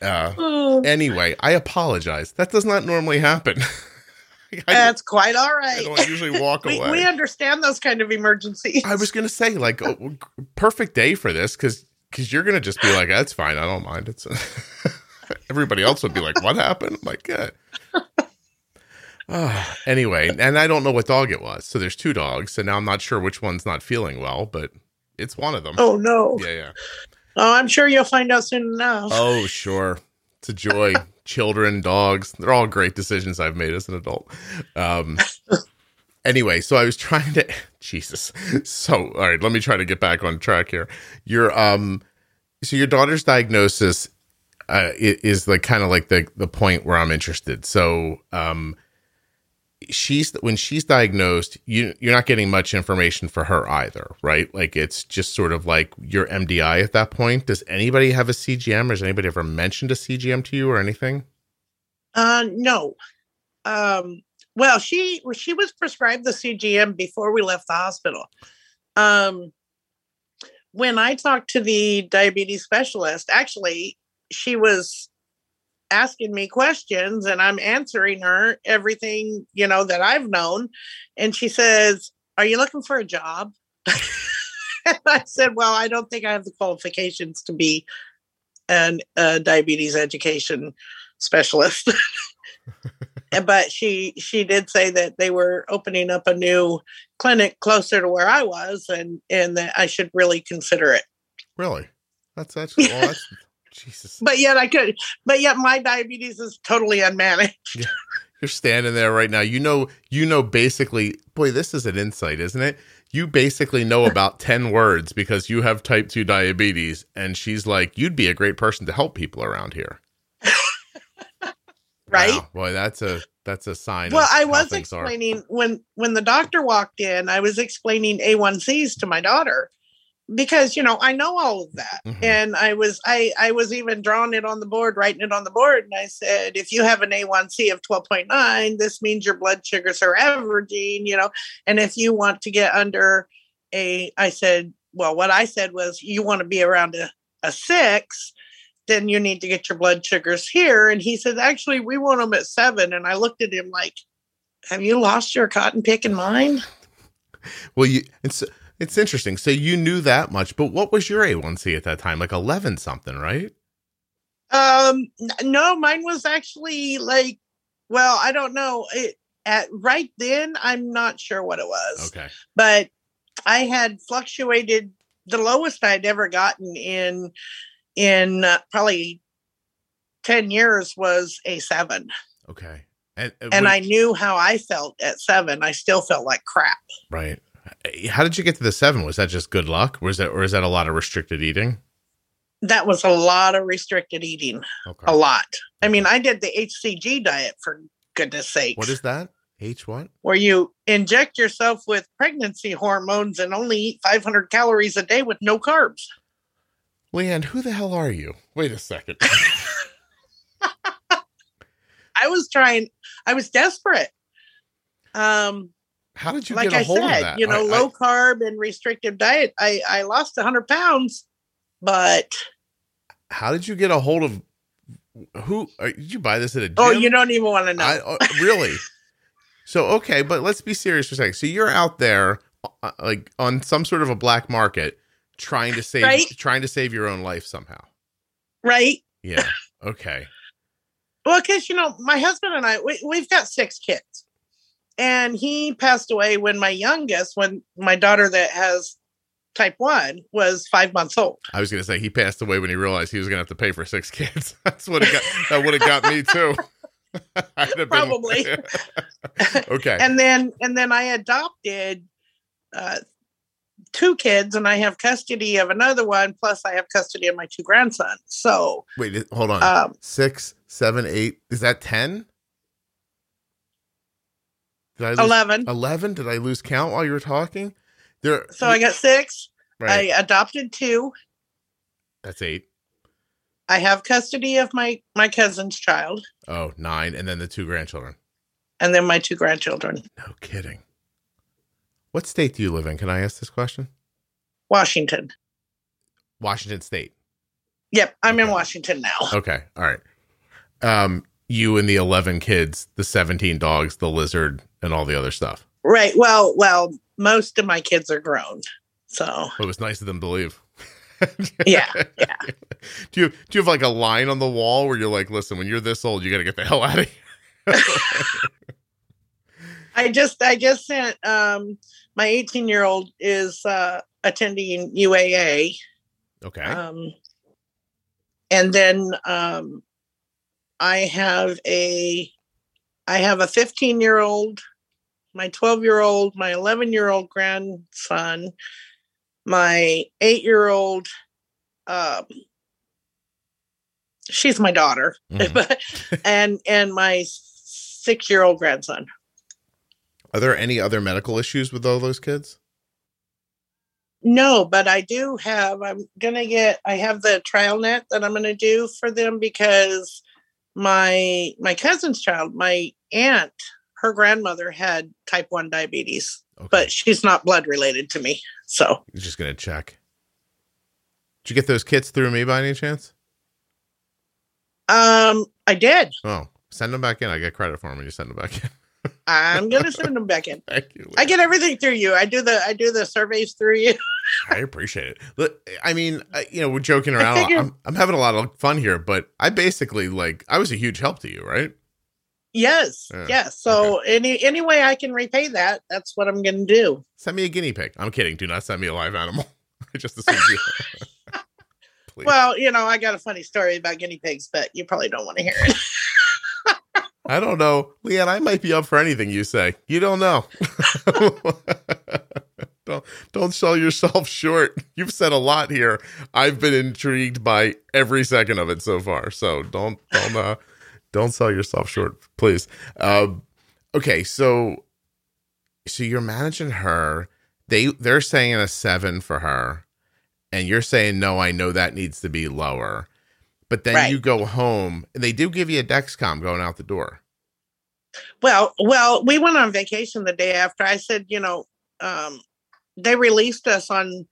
Uh, oh. Anyway, I apologize. That does not normally happen. That's quite all right. I don't usually walk we, away. We understand those kind of emergencies. I was going to say, like, oh, perfect day for this because because you're going to just be like, that's fine. I don't mind. It's everybody else would be like, what happened? I'm like, yeah. Uh, anyway, and I don't know what dog it was. So there's two dogs, and now I'm not sure which one's not feeling well, but it's one of them. Oh no. Yeah, yeah. Oh, I'm sure you'll find out soon enough. Oh, sure. It's a joy. Children, dogs, they're all great decisions I've made as an adult. Um anyway, so I was trying to Jesus. So, all right, let me try to get back on track here. Your um so your daughter's diagnosis uh, is like kind of like the the point where I'm interested. So, um she's when she's diagnosed you you're not getting much information for her either right? Like it's just sort of like your mdi at that point. Does anybody have a cgm or has anybody ever mentioned a cgm to you or anything? Uh no. Um well she she was prescribed the cgm before we left the hospital. Um when i talked to the diabetes specialist actually she was asking me questions and I'm answering her everything, you know, that I've known. And she says, Are you looking for a job? I said, Well, I don't think I have the qualifications to be an diabetes education specialist. but she she did say that they were opening up a new clinic closer to where I was and and that I should really consider it. Really? That's actually well, that's Jesus. But yet I could but yet my diabetes is totally unmanaged. Yeah. You're standing there right now. You know you know basically boy, this is an insight, isn't it? You basically know about 10 words because you have type 2 diabetes and she's like, "You'd be a great person to help people around here." right? Wow. Boy, that's a that's a sign. Well, I was explaining are. when when the doctor walked in, I was explaining A1Cs to my daughter because you know I know all of that, mm-hmm. and I was I I was even drawing it on the board, writing it on the board, and I said if you have an A1C of twelve point nine, this means your blood sugars are averaging, you know, and if you want to get under a, I said, well, what I said was you want to be around a, a six then you need to get your blood sugars here. And he said, actually, we want them at seven. And I looked at him like, have you lost your cotton picking mind? Well, you it's it's interesting. So you knew that much, but what was your A1C at that time? Like eleven something, right? Um, no, mine was actually like, well, I don't know. It at right then, I'm not sure what it was. Okay, but I had fluctuated. The lowest I'd ever gotten in in uh, probably 10 years was a seven. Okay. And, and, and I knew how I felt at seven. I still felt like crap. Right. How did you get to the seven? Was that just good luck? Was that, or is that a lot of restricted eating? That was a lot of restricted eating. Okay. A lot. I mean, I did the HCG diet for goodness sake. What is that? H what? Where you inject yourself with pregnancy hormones and only eat 500 calories a day with no carbs. Leanne, who the hell are you? Wait a second. I was trying. I was desperate. Um, how did you get a whole thing? like I said, You know, I, low I, carb and restrictive diet. I I lost hundred pounds, but how did you get a hold of who? Uh, did you buy this at a oh, gym? Oh, you don't even want to know. I, uh, really? so okay, but let's be serious for a second. So you're out there, uh, like on some sort of a black market trying to save right? trying to save your own life somehow. Right? Yeah. Okay. well, because you know, my husband and I we, we've got six kids. And he passed away when my youngest, when my daughter that has type one was five months old. I was going to say he passed away when he realized he was going to have to pay for six kids. That's what it got. that would have got me too. Probably. okay. And then and then I adopted uh, two kids and I have custody of another one, plus I have custody of my two grandsons. So wait, hold on. Um, Six, seven, eight. Is that ten? Did I lose, 11. 11? Did I lose count while you were talking? There. So I got six. Right. I adopted two. That's eight. I have custody of my my cousin's child. Oh, nine, and then the two grandchildren. And then my two grandchildren. No kidding. What state do you live in? Can I ask this question? Washington. Washington State. Yep, I'm okay. in Washington now. Okay, all right. Um, you and the 11 kids, the 17 dogs, the lizard, and all the other stuff. Right. Well, well, most of my kids are grown, so it was nice of them to leave. yeah, yeah. Do you do you have like a line on the wall where you're like, listen, when you're this old, you got to get the hell out of here? I just I just sent um my 18 year old is uh attending UAA. Okay. Um and then um I have a I have a 15 year old, my 12 year old, my 11 year old grandson, my eight year old um she's my daughter mm-hmm. and and my six year old grandson are there any other medical issues with all those kids? No, but I do have. I'm gonna get. I have the TrialNet that I'm gonna do for them because my my cousin's child, my aunt, her grandmother had type one diabetes, okay. but she's not blood related to me. So you're just gonna check. Did you get those kits through me by any chance? Um, I did. Oh, send them back in. I get credit for them when you send them back in. I'm gonna send them back in. Thank you. I get everything through you. I do the I do the surveys through you. I appreciate it. Look, I mean, uh, you know, we're joking around. I'm, I'm having a lot of fun here, but I basically like I was a huge help to you, right? Yes, Yeah, yes. So any any way I can repay that, that's what I'm gonna do. Send me a guinea pig. I'm kidding. Do not send me a live animal. I just assumed you. Well, you know, I got a funny story about guinea pigs, but you probably don't want to hear it. I don't know, Leanne. I might be up for anything you say. You don't know. Don't don't sell yourself short. You've said a lot here. I've been intrigued by every second of it so far. So don't don't uh don't sell yourself short, please. Um, okay, so so you're managing her. They they're saying a seven for her, and you're saying no. I know that needs to be lower. But then Right. you go home, and they do give you a Dexcom going out the door. Well, well, we went on vacation the day after. I said, you know, um, they released us on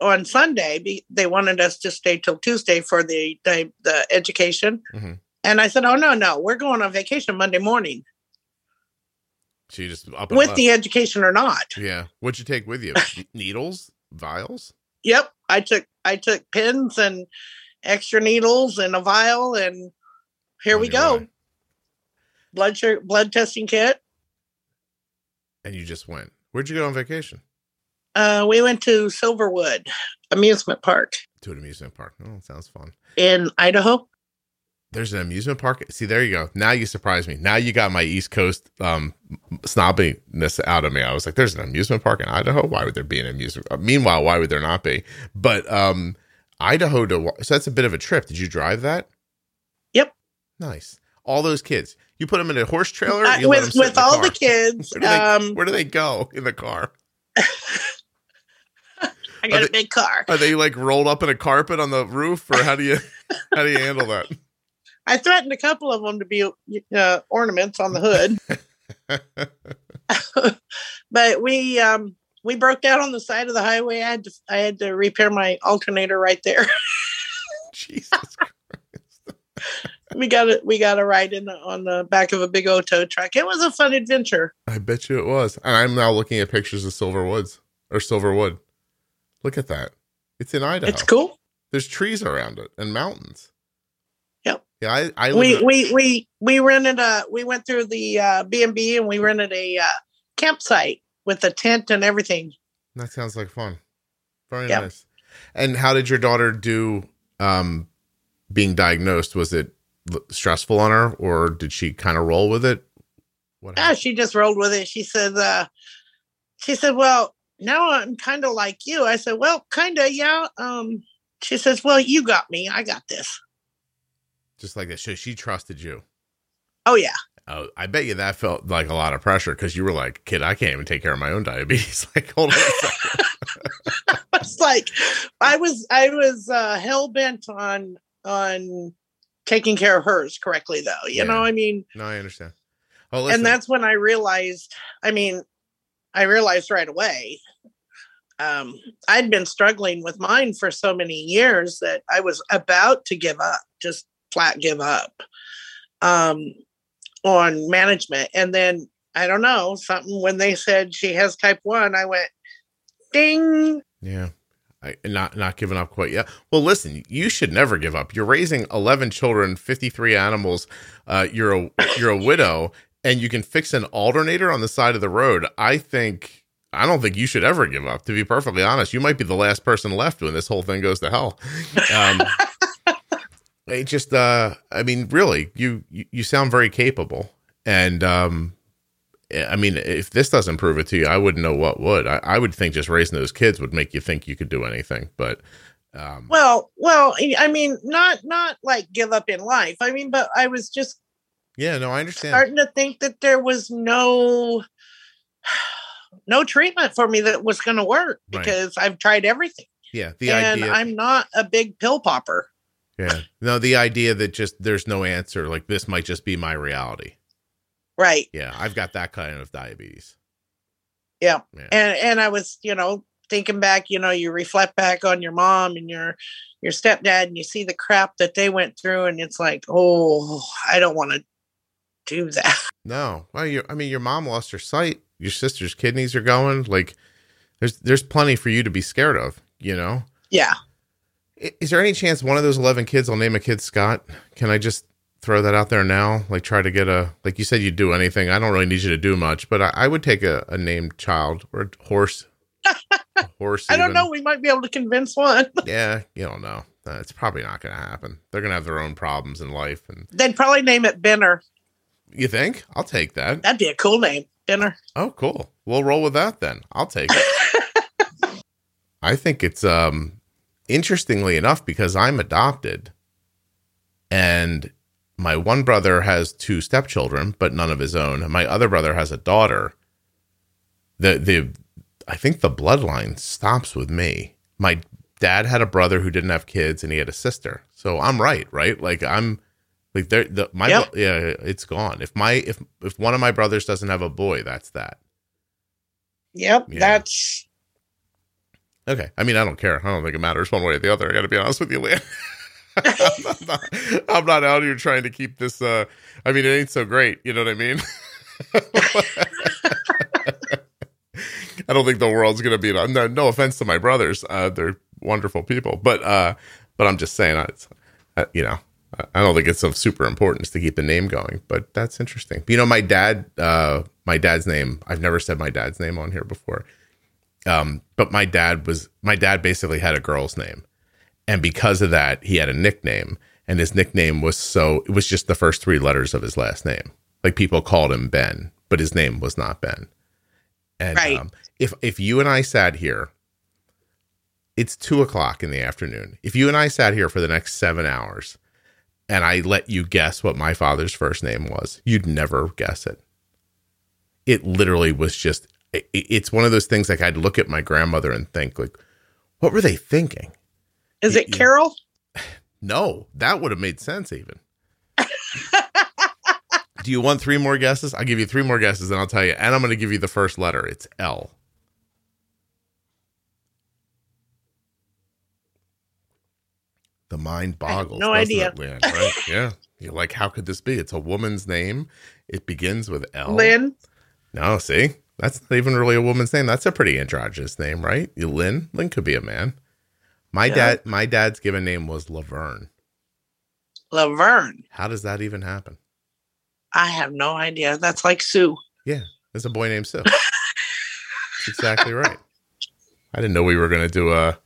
on Sunday. They wanted us to stay till Tuesday for the the, the education, Mhm. and I said, oh no, no, we're going on vacation Monday morning So you just up and with left. the education or not. yeah. What'd you take with you? Needles, vials. Yep, I took I took pins and extra needles and a vial, and here On we go. Blood blood testing kit. And you just went. Where'd you go on vacation? Uh, we went to Silverwood amusement park To an amusement park. Oh, sounds fun. in Idaho. There's an amusement park. See, there you go. Now you surprise me. Now you got my East Coast um snobbiness out of me. I was like, "There's an amusement park in Idaho. Why would there be an amusement?" Uh, meanwhile, why would there not be? But um Idaho to so that's a bit of a trip. Did you drive that? Yep. Nice. All those kids. You put them in a horse trailer. You let 'em with with the all car? the kids. Where do they, um, where do they go in the car? I got are a big car. Are they like rolled up in a carpet on the roof, or how do you how do you handle that? I threatened a couple of them to be uh, ornaments on the hood, but we um, we broke down on the side of the highway. I had to I had to repair my alternator right there. Jesus. we got it. We got a ride in the, on the back of a big old tow truck. It was a fun adventure. I bet you it was. And I'm now looking at pictures of Silver Woods or Silverwood. Look at that. It's in Idaho. It's cool. There's trees around it and mountains. Yep. Yeah, I, I We we we we rented a. We went through the uh, B and B and we rented a uh, campsite with a tent and everything. that sounds like fun. Very Yep. nice. And how did your daughter do um being diagnosed? Was it stressful on her or did she kind of roll with it? What Yeah, she just rolled with it. She said, uh, she said, well, now I'm kind of like you. I said, well, kind of, yeah. Um, she says, well, you got me. I got this. Just like that. So she trusted you. Oh yeah. Oh, I bet you that felt like a lot of pressure because you were like, kid, I can't even take care of my own diabetes. like, hold on second. it's like I was, I was uh, hell bent on on taking care of hers correctly, though. You Yeah. know, I mean, no, I understand. Oh, and that's when I realized. I mean, I realized right away. Um, I'd been struggling with mine for so many years that I was about to give up, just flat give up um, on management. And then I don't know something when they said she has type one, I went ding. Yeah. I, not not giving up quite yet. Well, listen, you should never give up. You're raising 11 children, 53 animals. Uh, you're a you're a widow, and you can fix an alternator on the side of the road. I think I don't think you should ever give up. To be perfectly honest, you might be the last person left when this whole thing goes to hell. Um, it just, uh, I mean, really, you you, sound very capable, and um, I mean, if this doesn't prove it to you, I wouldn't know what would. I, I would think just raising those kids would make you think you could do anything. But um, Well, well, I mean, not not like give up in life. I mean, but I was just yeah, no, I understand. starting to think that there was no no treatment for me that was going to work Right. because I've tried everything yeah, the and idea. I'm not a big pill popper. yeah, no, the idea that just there's no answer. Like this might just be my reality. Right. Yeah, I've got that kind of diabetes. Yeah. Yeah. And and I was, you know, thinking back, you know, you reflect back on your mom and your your stepdad and you see the crap that they went through and it's like, "Oh, I don't want to do that. No. Well, you I mean your mom lost her sight. Your sister's kidneys are going. Like there's there's plenty for you to be scared of, you know? Yeah. Is there any chance one of those 11 kids will name a kid Scott? Can I just throw that out there now? Like try to get a like you said you'd do anything. I don't really need you to do much, but I, I would take a, a named child or a horse. a horse. I don't know. We might be able to convince one. yeah, you don't know. Uh, it's probably not going to happen. They're going to have their own problems in life, and they'd probably name it Benner. You think? I'll take that. That'd be a cool name, dinner. Oh, cool. We'll roll with that then. I'll take it. I think it's um interestingly enough because I'm adopted, and my one brother has two stepchildren, but none of his own. My other brother has a daughter. The the I think the bloodline stops with me. My dad had a brother who didn't have kids and he had a sister. So I'm right, right? Like I'm like there the my yep. yeah, it's gone. If my if if one of my brothers doesn't have a boy, that's that. Yep, yeah. that's Okay. I mean, I don't care. I don't think it matters one way or the other. I got to be honest with you, Leanne. I'm, not, I'm, not, out here trying to keep this. Uh, I mean, it ain't so great. You know what I mean? I don't think the world's gonna be. No, no offense to my brothers, uh, they're wonderful people, but uh, but I'm just saying, it's, uh, you know, I don't think it's of super importance to keep the name going. But that's interesting. You know, my dad, uh, my dad's name. I've never said my dad's name on here before. Um, but my dad was my dad basically had a girl's name, and because of that, he had a nickname, and his nickname was so it was just the first three letters of his last name. Like people called him Ben, but his name was not Ben. And right. um, if if you and I sat here, it's two o'clock in the afternoon. If you and I sat here for the next seven hours, and I let you guess what my father's first name was, you'd never guess it. It literally was just. It, it's one of those things like I'd look at my grandmother and think like, what were they thinking? Is it Carol? No, that would have made sense even. Do you want three more guesses? I'll give you three more guesses and I'll tell you. And I'm going to give you the first letter. It's L. The mind boggles. No idea. It, right? yeah. You're like, how could this be? It's a woman's name. It begins with L. Lynn. No, see, that's not even really a woman's name. That's a pretty androgynous name, right? Lynn. Lynn could be a man. My yeah. dad, my dad's given name was Laverne. Laverne. How does that even happen? I have no idea. That's like Sue. Yeah, there's a boy named Sue. Exactly right. I didn't know we were going to do a.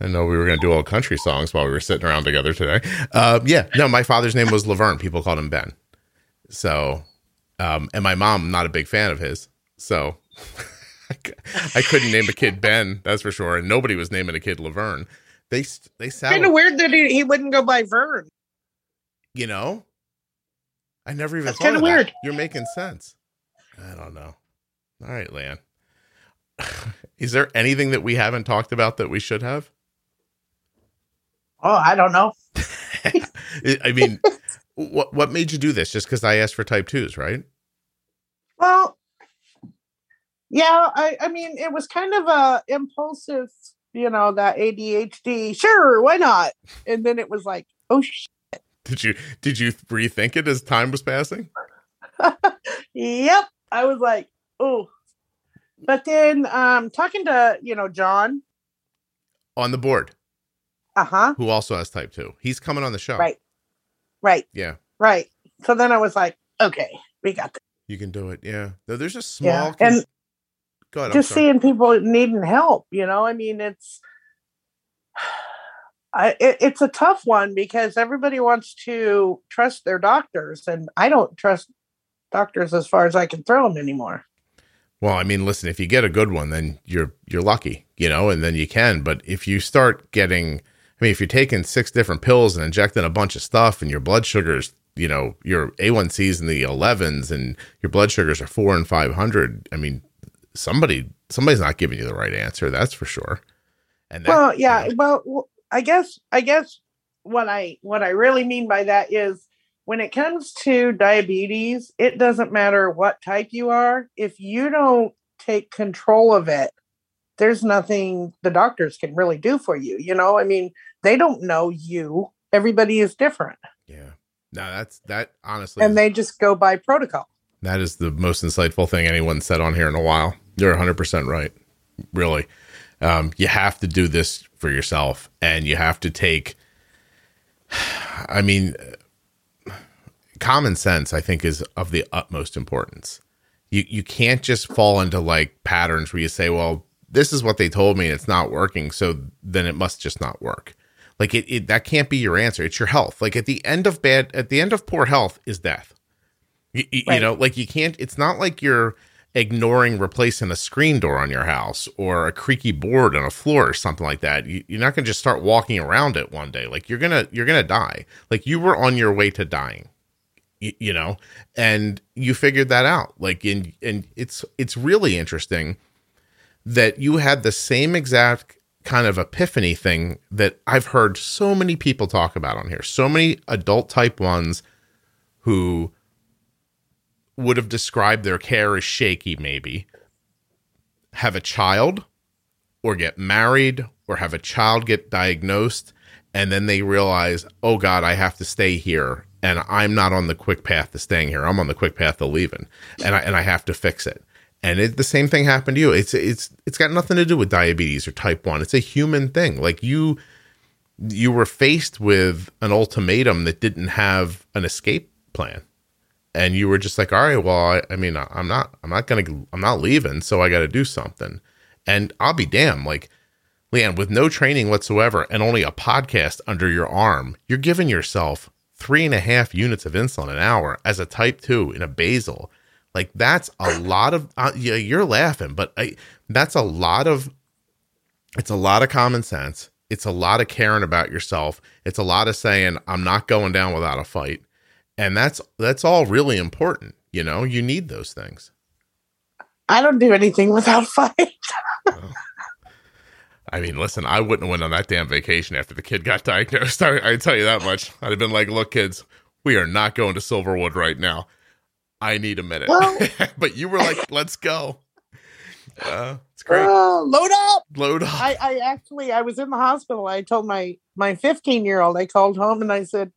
I know we were going to do all country songs while we were sitting around together today. Uh, yeah, no, my father's name was Laverne. People called him Ben. So, um, and my mom, not a big fan of his. So, I couldn't name a kid Ben, that's for sure. And nobody was naming a kid Laverne. They they sound kind of weird that he, he wouldn't go by Vern. You know, I never even That's kind of weird. You're making sense. I don't know. All right, Lan. Is there anything that we haven't talked about that we should have? Oh, I don't know. I mean, what what made you do this? Just because I asked for type twos, right? Well, yeah. I I mean, it was kind of a impulsive, you know, that ADHD. Sure, why not? And then it was like, oh did you did you rethink it as time was passing? yep. I was like, oh. But then um talking to, you know, John on the board. Uh-huh. Who also has type 2. He's coming on the show. Right. Right. Yeah. Right. So then I was like, okay, we got this. You can do it. Yeah. There's a small yeah. and Go ahead, just seeing people needing help, you know, I mean it's I, it, it's a tough one because everybody wants to trust their doctors, and I don't trust doctors as far as I can throw them anymore. Well, I mean, listen, if you get a good one, then you're you're lucky, you know, and then you can. But if you start getting, I mean, if you're taking six different pills and injecting a bunch of stuff, and your blood sugars, you know, your A1Cs in the 11s, and your blood sugars are four and five hundred, I mean, somebody somebody's not giving you the right answer. That's for sure. And that, well, yeah, you know, well, I guess I guess what I what I really mean by that is when it comes to diabetes, it doesn't matter what type you are. If you don't take control of it, there's nothing the doctors can really do for you. You know, I mean, they don't know you. Everybody is different. Yeah. No, that's that honestly. And they just go by protocol. That is the most insightful thing anyone said on here in a while. You're 100% right. Really. Um, you have to do this for yourself and you have to take, I mean, common sense, I think, is of the utmost importance. You, you can't just fall into like patterns where you say, well, this is what they told me and it's not working. So then it must just not work. Like it, it that can't be your answer. It's your health. Like at the end of bad, at the end of poor health is death. You, right. you know, like you can't, it's not like you're, ignoring replacing a screen door on your house or a creaky board on a floor or something like that you, are not going to just start walking around it one day like you're gonna you're gonna die like you were on your way to dying you, you know and you figured that out like in and it's it's really interesting that you had the same exact kind of epiphany thing that I've heard so many people talk about on here so many adult type ones who would have described their care as shaky, maybe, have a child or get married or have a child get diagnosed and then they realize, oh God, I have to stay here and I'm not on the quick path to staying here. I'm on the quick path to leaving and I, and I have to fix it. And it, the same thing happened to you. It's, it's, it's got nothing to do with diabetes or type one. It's a human thing. Like you, you were faced with an ultimatum that didn't have an escape plan and you were just like, all right, well, I, I mean, I'm not, I'm not gonna, I'm not leaving, so I got to do something. And I'll be damned, like, Leanne, with no training whatsoever and only a podcast under your arm, you're giving yourself three and a half units of insulin an hour as a type two in a basal. Like that's a lot of, uh, yeah, you're laughing, but I, that's a lot of, it's a lot of common sense. It's a lot of caring about yourself. It's a lot of saying, I'm not going down without a fight. And that's that's all really important you know? You need those things. I don't do anything without fight. I mean listen i wouldn't have went on that damn vacation after the kid got diagnosed. I, I tell you that much. I'd have been like look kids we are not going to silverwood right now i need a minute well, but you were like let's go uh, it's great. Uh, load up. Load up. I, I actually, I was in the hospital. I told my my 15 year old. I called home and I said,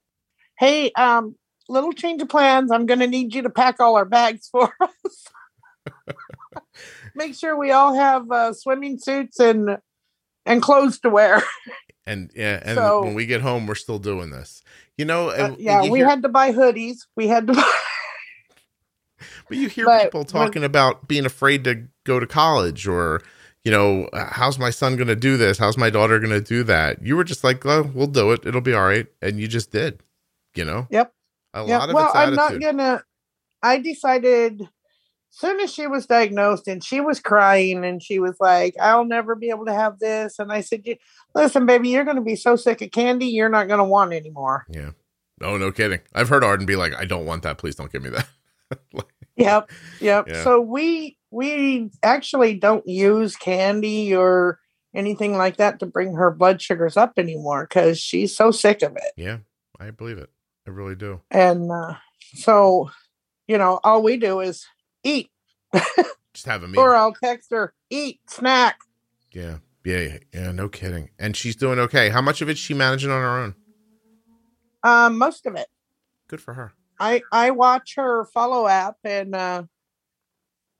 "Hey, um, little change of plans. I'm going to need you to pack all our bags for us. Make sure we all have uh, swimming suits and and clothes to wear. And yeah, and so, when we get home, we're still doing this. You know, uh, yeah, we hear, had to buy hoodies. We had to buy. But you hear but people talking about being afraid to go to college or you know, uh, how's my son going to do this? How's my daughter going to do that? You were just like, oh, we'll do it. It'll be all right. And you just did, you know? Yep. A yeah, lot of well, I'm not gonna. I decided as soon as she was diagnosed and she was crying and she was like, "I'll never be able to have this," and I said, "Listen, baby, you're going to be so sick of candy, you're not going to want anymore." Yeah. Oh, no kidding. I've heard Arden be like, "I don't want that. Please don't give me that." yep. Yep. Yeah. So we we actually don't use candy or anything like that to bring her blood sugars up anymore because she's so sick of it. Yeah, I believe it. I really do. And uh, so, you know, all we do is eat. Just have a meal. or I'll text her, eat, snack. Yeah. Yeah. Yeah. No kidding. And she's doing okay. How much of it she managing on her own? Um, most of it. Good for her. I I watch her follow app and uh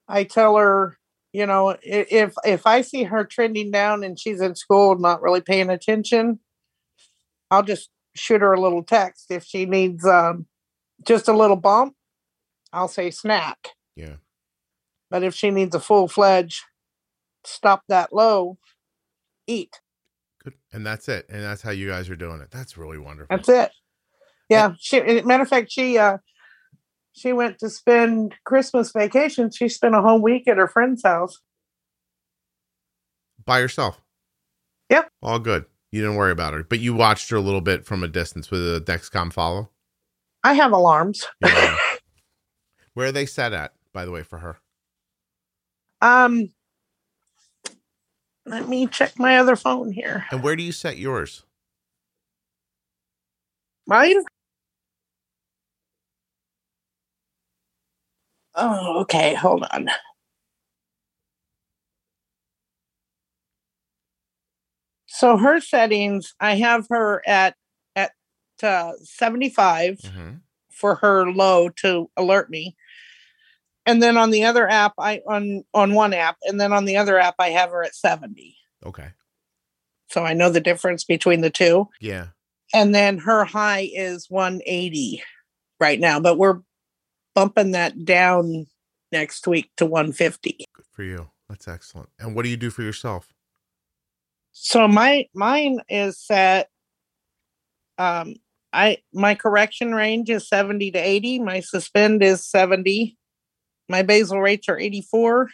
I tell her, you know, if if I see her trending down and she's in school not really paying attention, I'll just shoot her a little text. If she needs um, just a little bump, I'll say snack. Yeah. But if she needs a full fledged stop that low, eat. Good. And that's it. And that's how you guys are doing it. That's really wonderful. That's it. Yeah. She matter of fact, she uh she went to spend Christmas vacation. She spent a whole week at her friend's house. By herself. Yep. All good. You didn't worry about her, but you watched her a little bit from a distance with a Dexcom follow. I have alarms. Yeah. Where are they set at, by the way, for her? Um, let me check my other phone here. And where do you set yours? Mine. Oh, okay. Hold on. So her settings, I have her at at uh, 75. Mm-hmm. for her low to alert me. And then on the other app, I on on one app, and then on the other app, I have her at 70. Okay. So I know the difference between the two. Yeah. And then her high is 180 right now, but we're bumping that down next week to 150. Good for you. That's excellent. And what do you do for yourself? So my mine is set um I my correction range is 70 to 80, my suspend is 70. My basal rates are 84.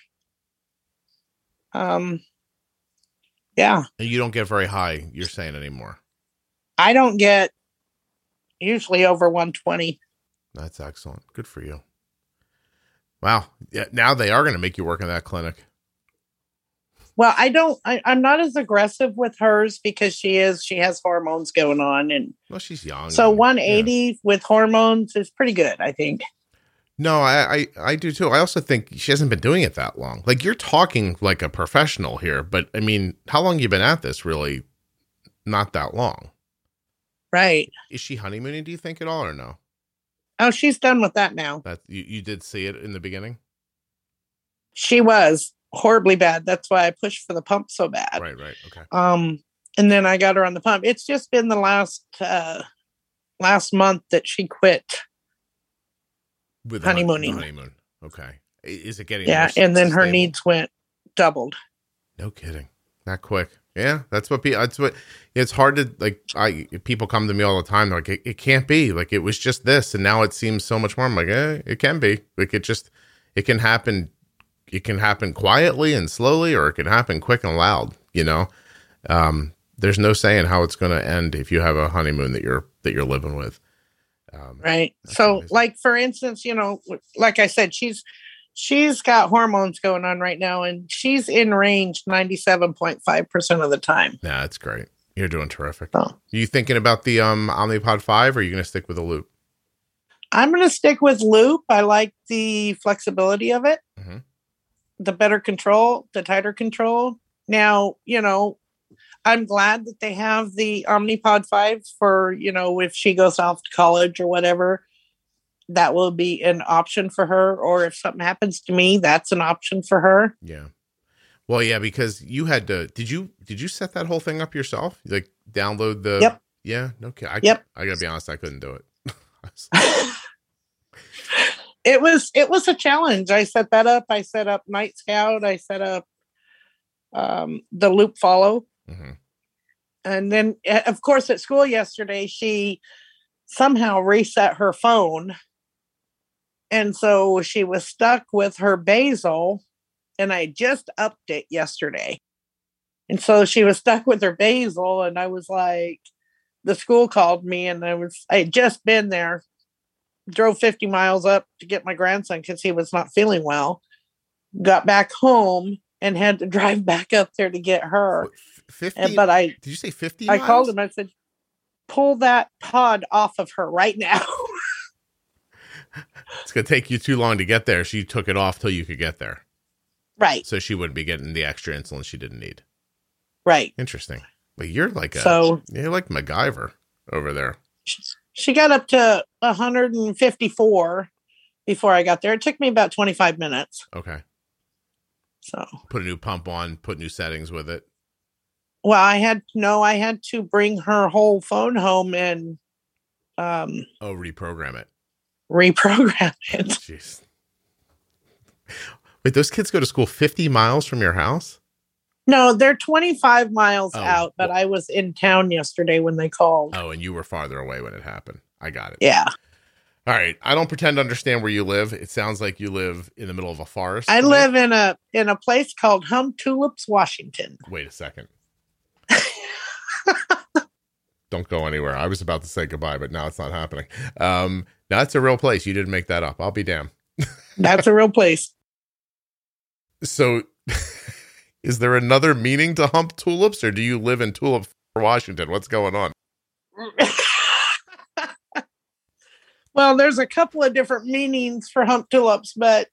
Um yeah, And you don't get very high, you're saying anymore. I don't get usually over 120. That's excellent. Good for you. Wow. Yeah, now they are going to make you work in that clinic. Well, I don't I, I'm not as aggressive with hers because she is she has hormones going on and Well, she's young. so 180 yeah. with hormones is pretty good, I think. No, I, I I do too. I also think she hasn't been doing it that long. Like you're talking like a professional here, but I mean, how long you been at this? Really, not that long. Right. Is she honeymooning? Do you think at all, or no? Oh, she's done with that now. That you, you did see it in the beginning, She was horribly bad. That's why I pushed for the pump so bad. right? Right. Okay. Um, and then I got her on the pump. It's just been the last uh last month that she quit. With the hon- the Honeymooning. honeymoon. Okay. Is it getting? Yeah, and then her needs went doubled. No kidding. That quick. Yeah, that's what people. That's what. It's hard to like. I people come to me all the time. They're like, it, it can't be. Like it was just this, and now it seems so much more. I'm like, eh, it can be. Like it just, it can happen. It can happen quietly and slowly, or it can happen quick and loud. You know, um, there's no saying how it's going to end if you have a honeymoon that you're that you're living with. Um, Right. So amazing. like for instance, you know, like I said, she's she's got hormones going on right now and she's in range 97.5% of the time. Yeah, that's great. You're doing terrific. So you thinking about the um Omnipod five, or are you going to stick with the loop? I'm going to stick with loop. I like the flexibility of it, Mhm. the better control, the tighter control. Now, you know, I'm glad that they have the Omnipod 5 for, you know, if she goes off to college or whatever, that will be an option for her. Or if something happens to me, that's an option for her. Yeah. Well, yeah, because you had to. Did you did you set that whole thing up yourself? Like download the. Yep. Yeah. Okay. I, Yep. I gotta be honest. I couldn't do it. it was it was a challenge. I set that up. I set up Nightscout. I set up um, the loop follow. hmm and then eh, of course at school yesterday she somehow reset her phone and so she was stuck with her basal and i just upped it yesterday and so she was stuck with her basal and i was like the school called me and i was i had just been there drove 50 miles up to get my grandson because he was not feeling well got back home and had to drive back up there to get her Fifty. and, but i did you say fifty? I called him. I said, "Pull that pod off of her right now." It's gonna take you too long to get there. She took it off till you could get there, right, so she wouldn't be getting the extra insulin she didn't need. right. Interesting. But you're like a. So you're like MacGyver over there. she got up to 154 before I got there. It took me about 25 minutes. Okay. So, Put a new pump on. Put new settings with it. well, I had no, I had to bring her whole phone home and um, Oh, reprogram it. Reprogram it. Jeez. Wait, those kids go to school 50 miles from your house? No, they're 25 miles Oh, out, but I was in town yesterday when they called. Oh, and you were farther away when it happened. I got it. Yeah, All right. I don't pretend to understand where you live. It sounds like you live in the middle of a forest. I live in a in a place called Humptulips, Washington. Wait a second. don't go anywhere. I was about to say goodbye, but now it's not happening. Um, it's a real place. You didn't make that up. I'll be damned. That's a real place. So, is there another meaning to Humptulips, or do you live in Tulip, Washington? What's going on? well, there's a couple of different meanings for Humptulips, but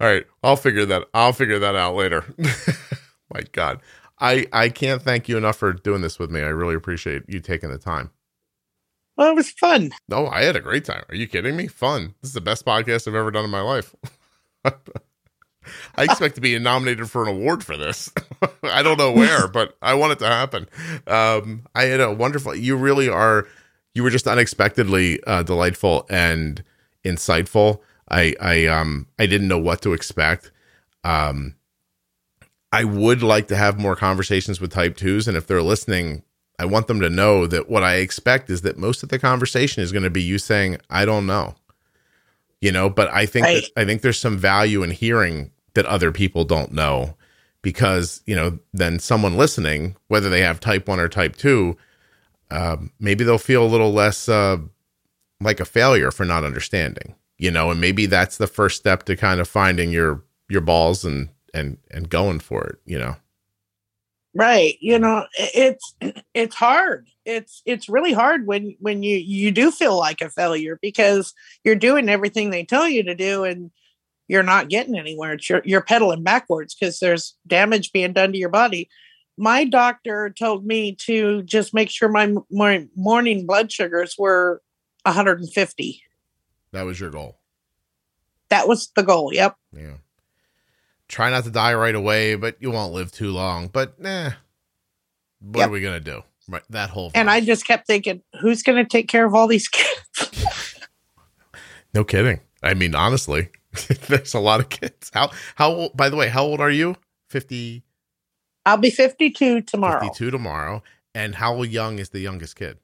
All right, I'll figure that. I'll figure that out later. My God, I I can't thank you enough for doing this with me. I really appreciate you taking the time. Well, it was fun. No, I had a great time. Are you kidding me? Fun. This is the best podcast I've ever done in my life. I expect to be nominated for an award for this. I don't know where, but I want it to happen. Um, I had a wonderful. You really are. You were just unexpectedly uh, delightful and insightful. I I um I didn't know what to expect. Um, I would like to have more conversations with type twos, and if they're listening, I want them to know that what I expect is that most of the conversation is going to be you saying, "I don't know," you know. But I think right. that, I think there's some value in hearing that other people don't know, because you know, then someone listening, whether they have type one or type two, um, maybe they'll feel a little less uh, like a failure for not understanding, you know. And maybe that's the first step to kind of finding your your balls and and and going for it you know? Right you know it's it's hard. It's it's really hard when when you you do feel like a failure because you're doing everything they tell you to do and you're not getting anywhere. It's you're, you're pedaling backwards because there's damage being done to your body. My doctor told me to just make sure my, my morning blood sugars were 150 that was your goal? That was the goal yep. Yeah try not to die right away, but you won't live too long. But nah, what yep. are we gonna do? Right, that whole. Vibe. And I just kept thinking, who's gonna take care of all these kids? no kidding. I mean, honestly, there's a lot of kids. How how by the way, how old are you? Fifty. I'll be fifty-two tomorrow. Fifty-two tomorrow. And how young is the youngest kid?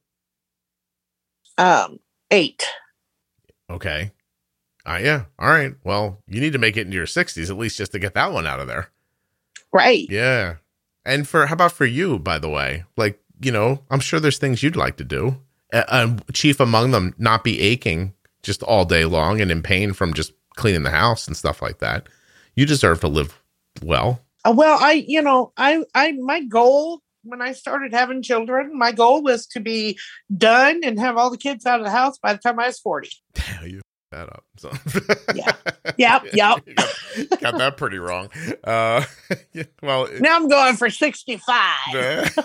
Um, eight. Okay. Uh, yeah. All right. Well, you need to make it into your 60s at least just to get that one out of there. Right. Yeah. And for how about for you, by the way? Like, you know, I'm sure there's things you'd like to do. Uh, chief among them, not be aching just all day long and in pain from just cleaning the house and stuff like that. You deserve to live well. Uh, well, I, you know, I, I, my goal when I started having children, my goal was to be done and have all the kids out of the house by the time I was 40. Damn you that up. So yeah, yep, yep. got, got, that pretty wrong. Uh, well, it, now I'm going for sixty-five.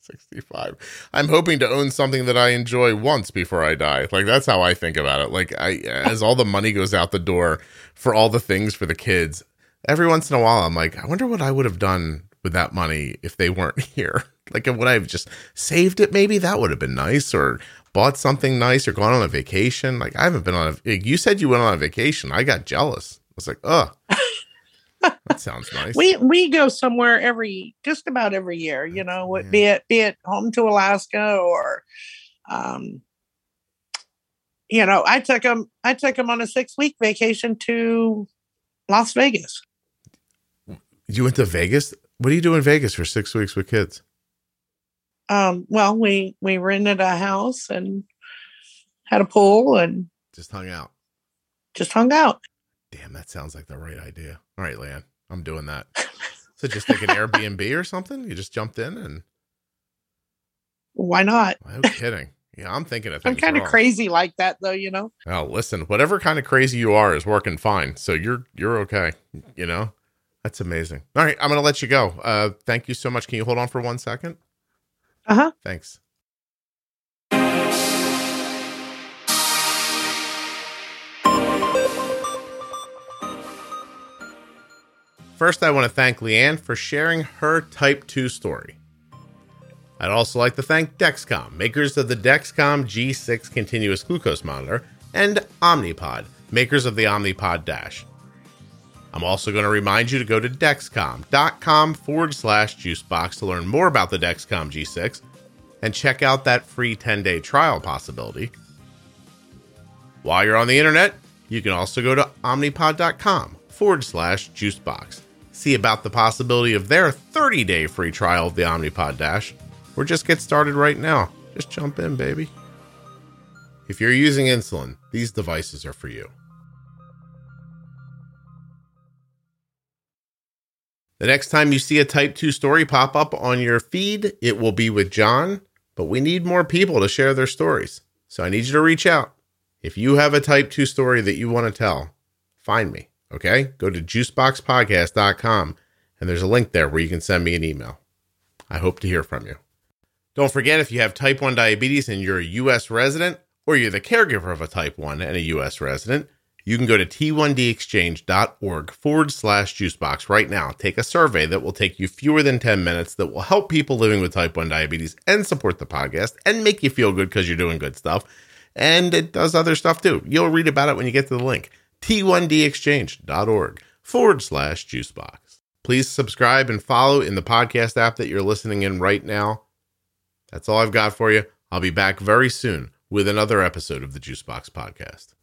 65. I'm hoping to own something that I enjoy once before I die. Like that's how I think about it. Like I as all the money goes out the door for all the things for the kids, every once in a while I'm like, I wonder what I would have done with that money if they weren't here. Like would I have just saved it maybe? That would have been nice or bought something nice or gone on a vacation. Like I haven't been on a. You said you went on a vacation. I got jealous. I was like, oh, that sounds nice. We we go somewhere every just about every year. You know, yeah. be it be it home to Alaska or, um, you know, I took him I took him on a six week vacation to Las Vegas. You went to Vegas. What do you do in Vegas for six weeks with kids? Um, well, we we rented a house and had a pool and just hung out. Just hung out. Damn, that sounds like the right idea. All right, Lan, I'm doing that. so just like an Airbnb or something. You just jumped in and. Why not? No kidding. Yeah, I'm thinking of. I'm kind of crazy like that, though. You know. Oh, listen, whatever kind of crazy you are is working fine. So you're you're okay. You know, that's amazing. All right, I'm gonna let you go. Uh, thank you so much. Can you hold on for one second? Uh huh. Thanks. First, I want to thank Leanne for sharing her Type 2 story. I'd also like to thank Dexcom, makers of the Dexcom G6 continuous glucose monitor, and Omnipod, makers of the Omnipod Dash. I'm also going to remind you to go to dexcom.com forward slash juicebox to learn more about the Dexcom G6 and check out that free 10 day trial possibility. While you're on the internet, you can also go to omnipod.com forward slash juicebox. See about the possibility of their 30 day free trial of the Omnipod Dash, or just get started right now. Just jump in, baby. If you're using insulin, these devices are for you. The next time you see a type 2 story pop up on your feed, it will be with John, but we need more people to share their stories. So I need you to reach out. If you have a type 2 story that you want to tell, find me, okay? Go to juiceboxpodcast.com and there's a link there where you can send me an email. I hope to hear from you. Don't forget if you have type 1 diabetes and you're a U.S. resident, or you're the caregiver of a type 1 and a U.S. resident, you can go to t1dexchange.org forward slash juicebox right now. Take a survey that will take you fewer than 10 minutes that will help people living with type 1 diabetes and support the podcast and make you feel good because you're doing good stuff. And it does other stuff too. You'll read about it when you get to the link t1dexchange.org forward slash juicebox. Please subscribe and follow in the podcast app that you're listening in right now. That's all I've got for you. I'll be back very soon with another episode of the Juicebox Podcast.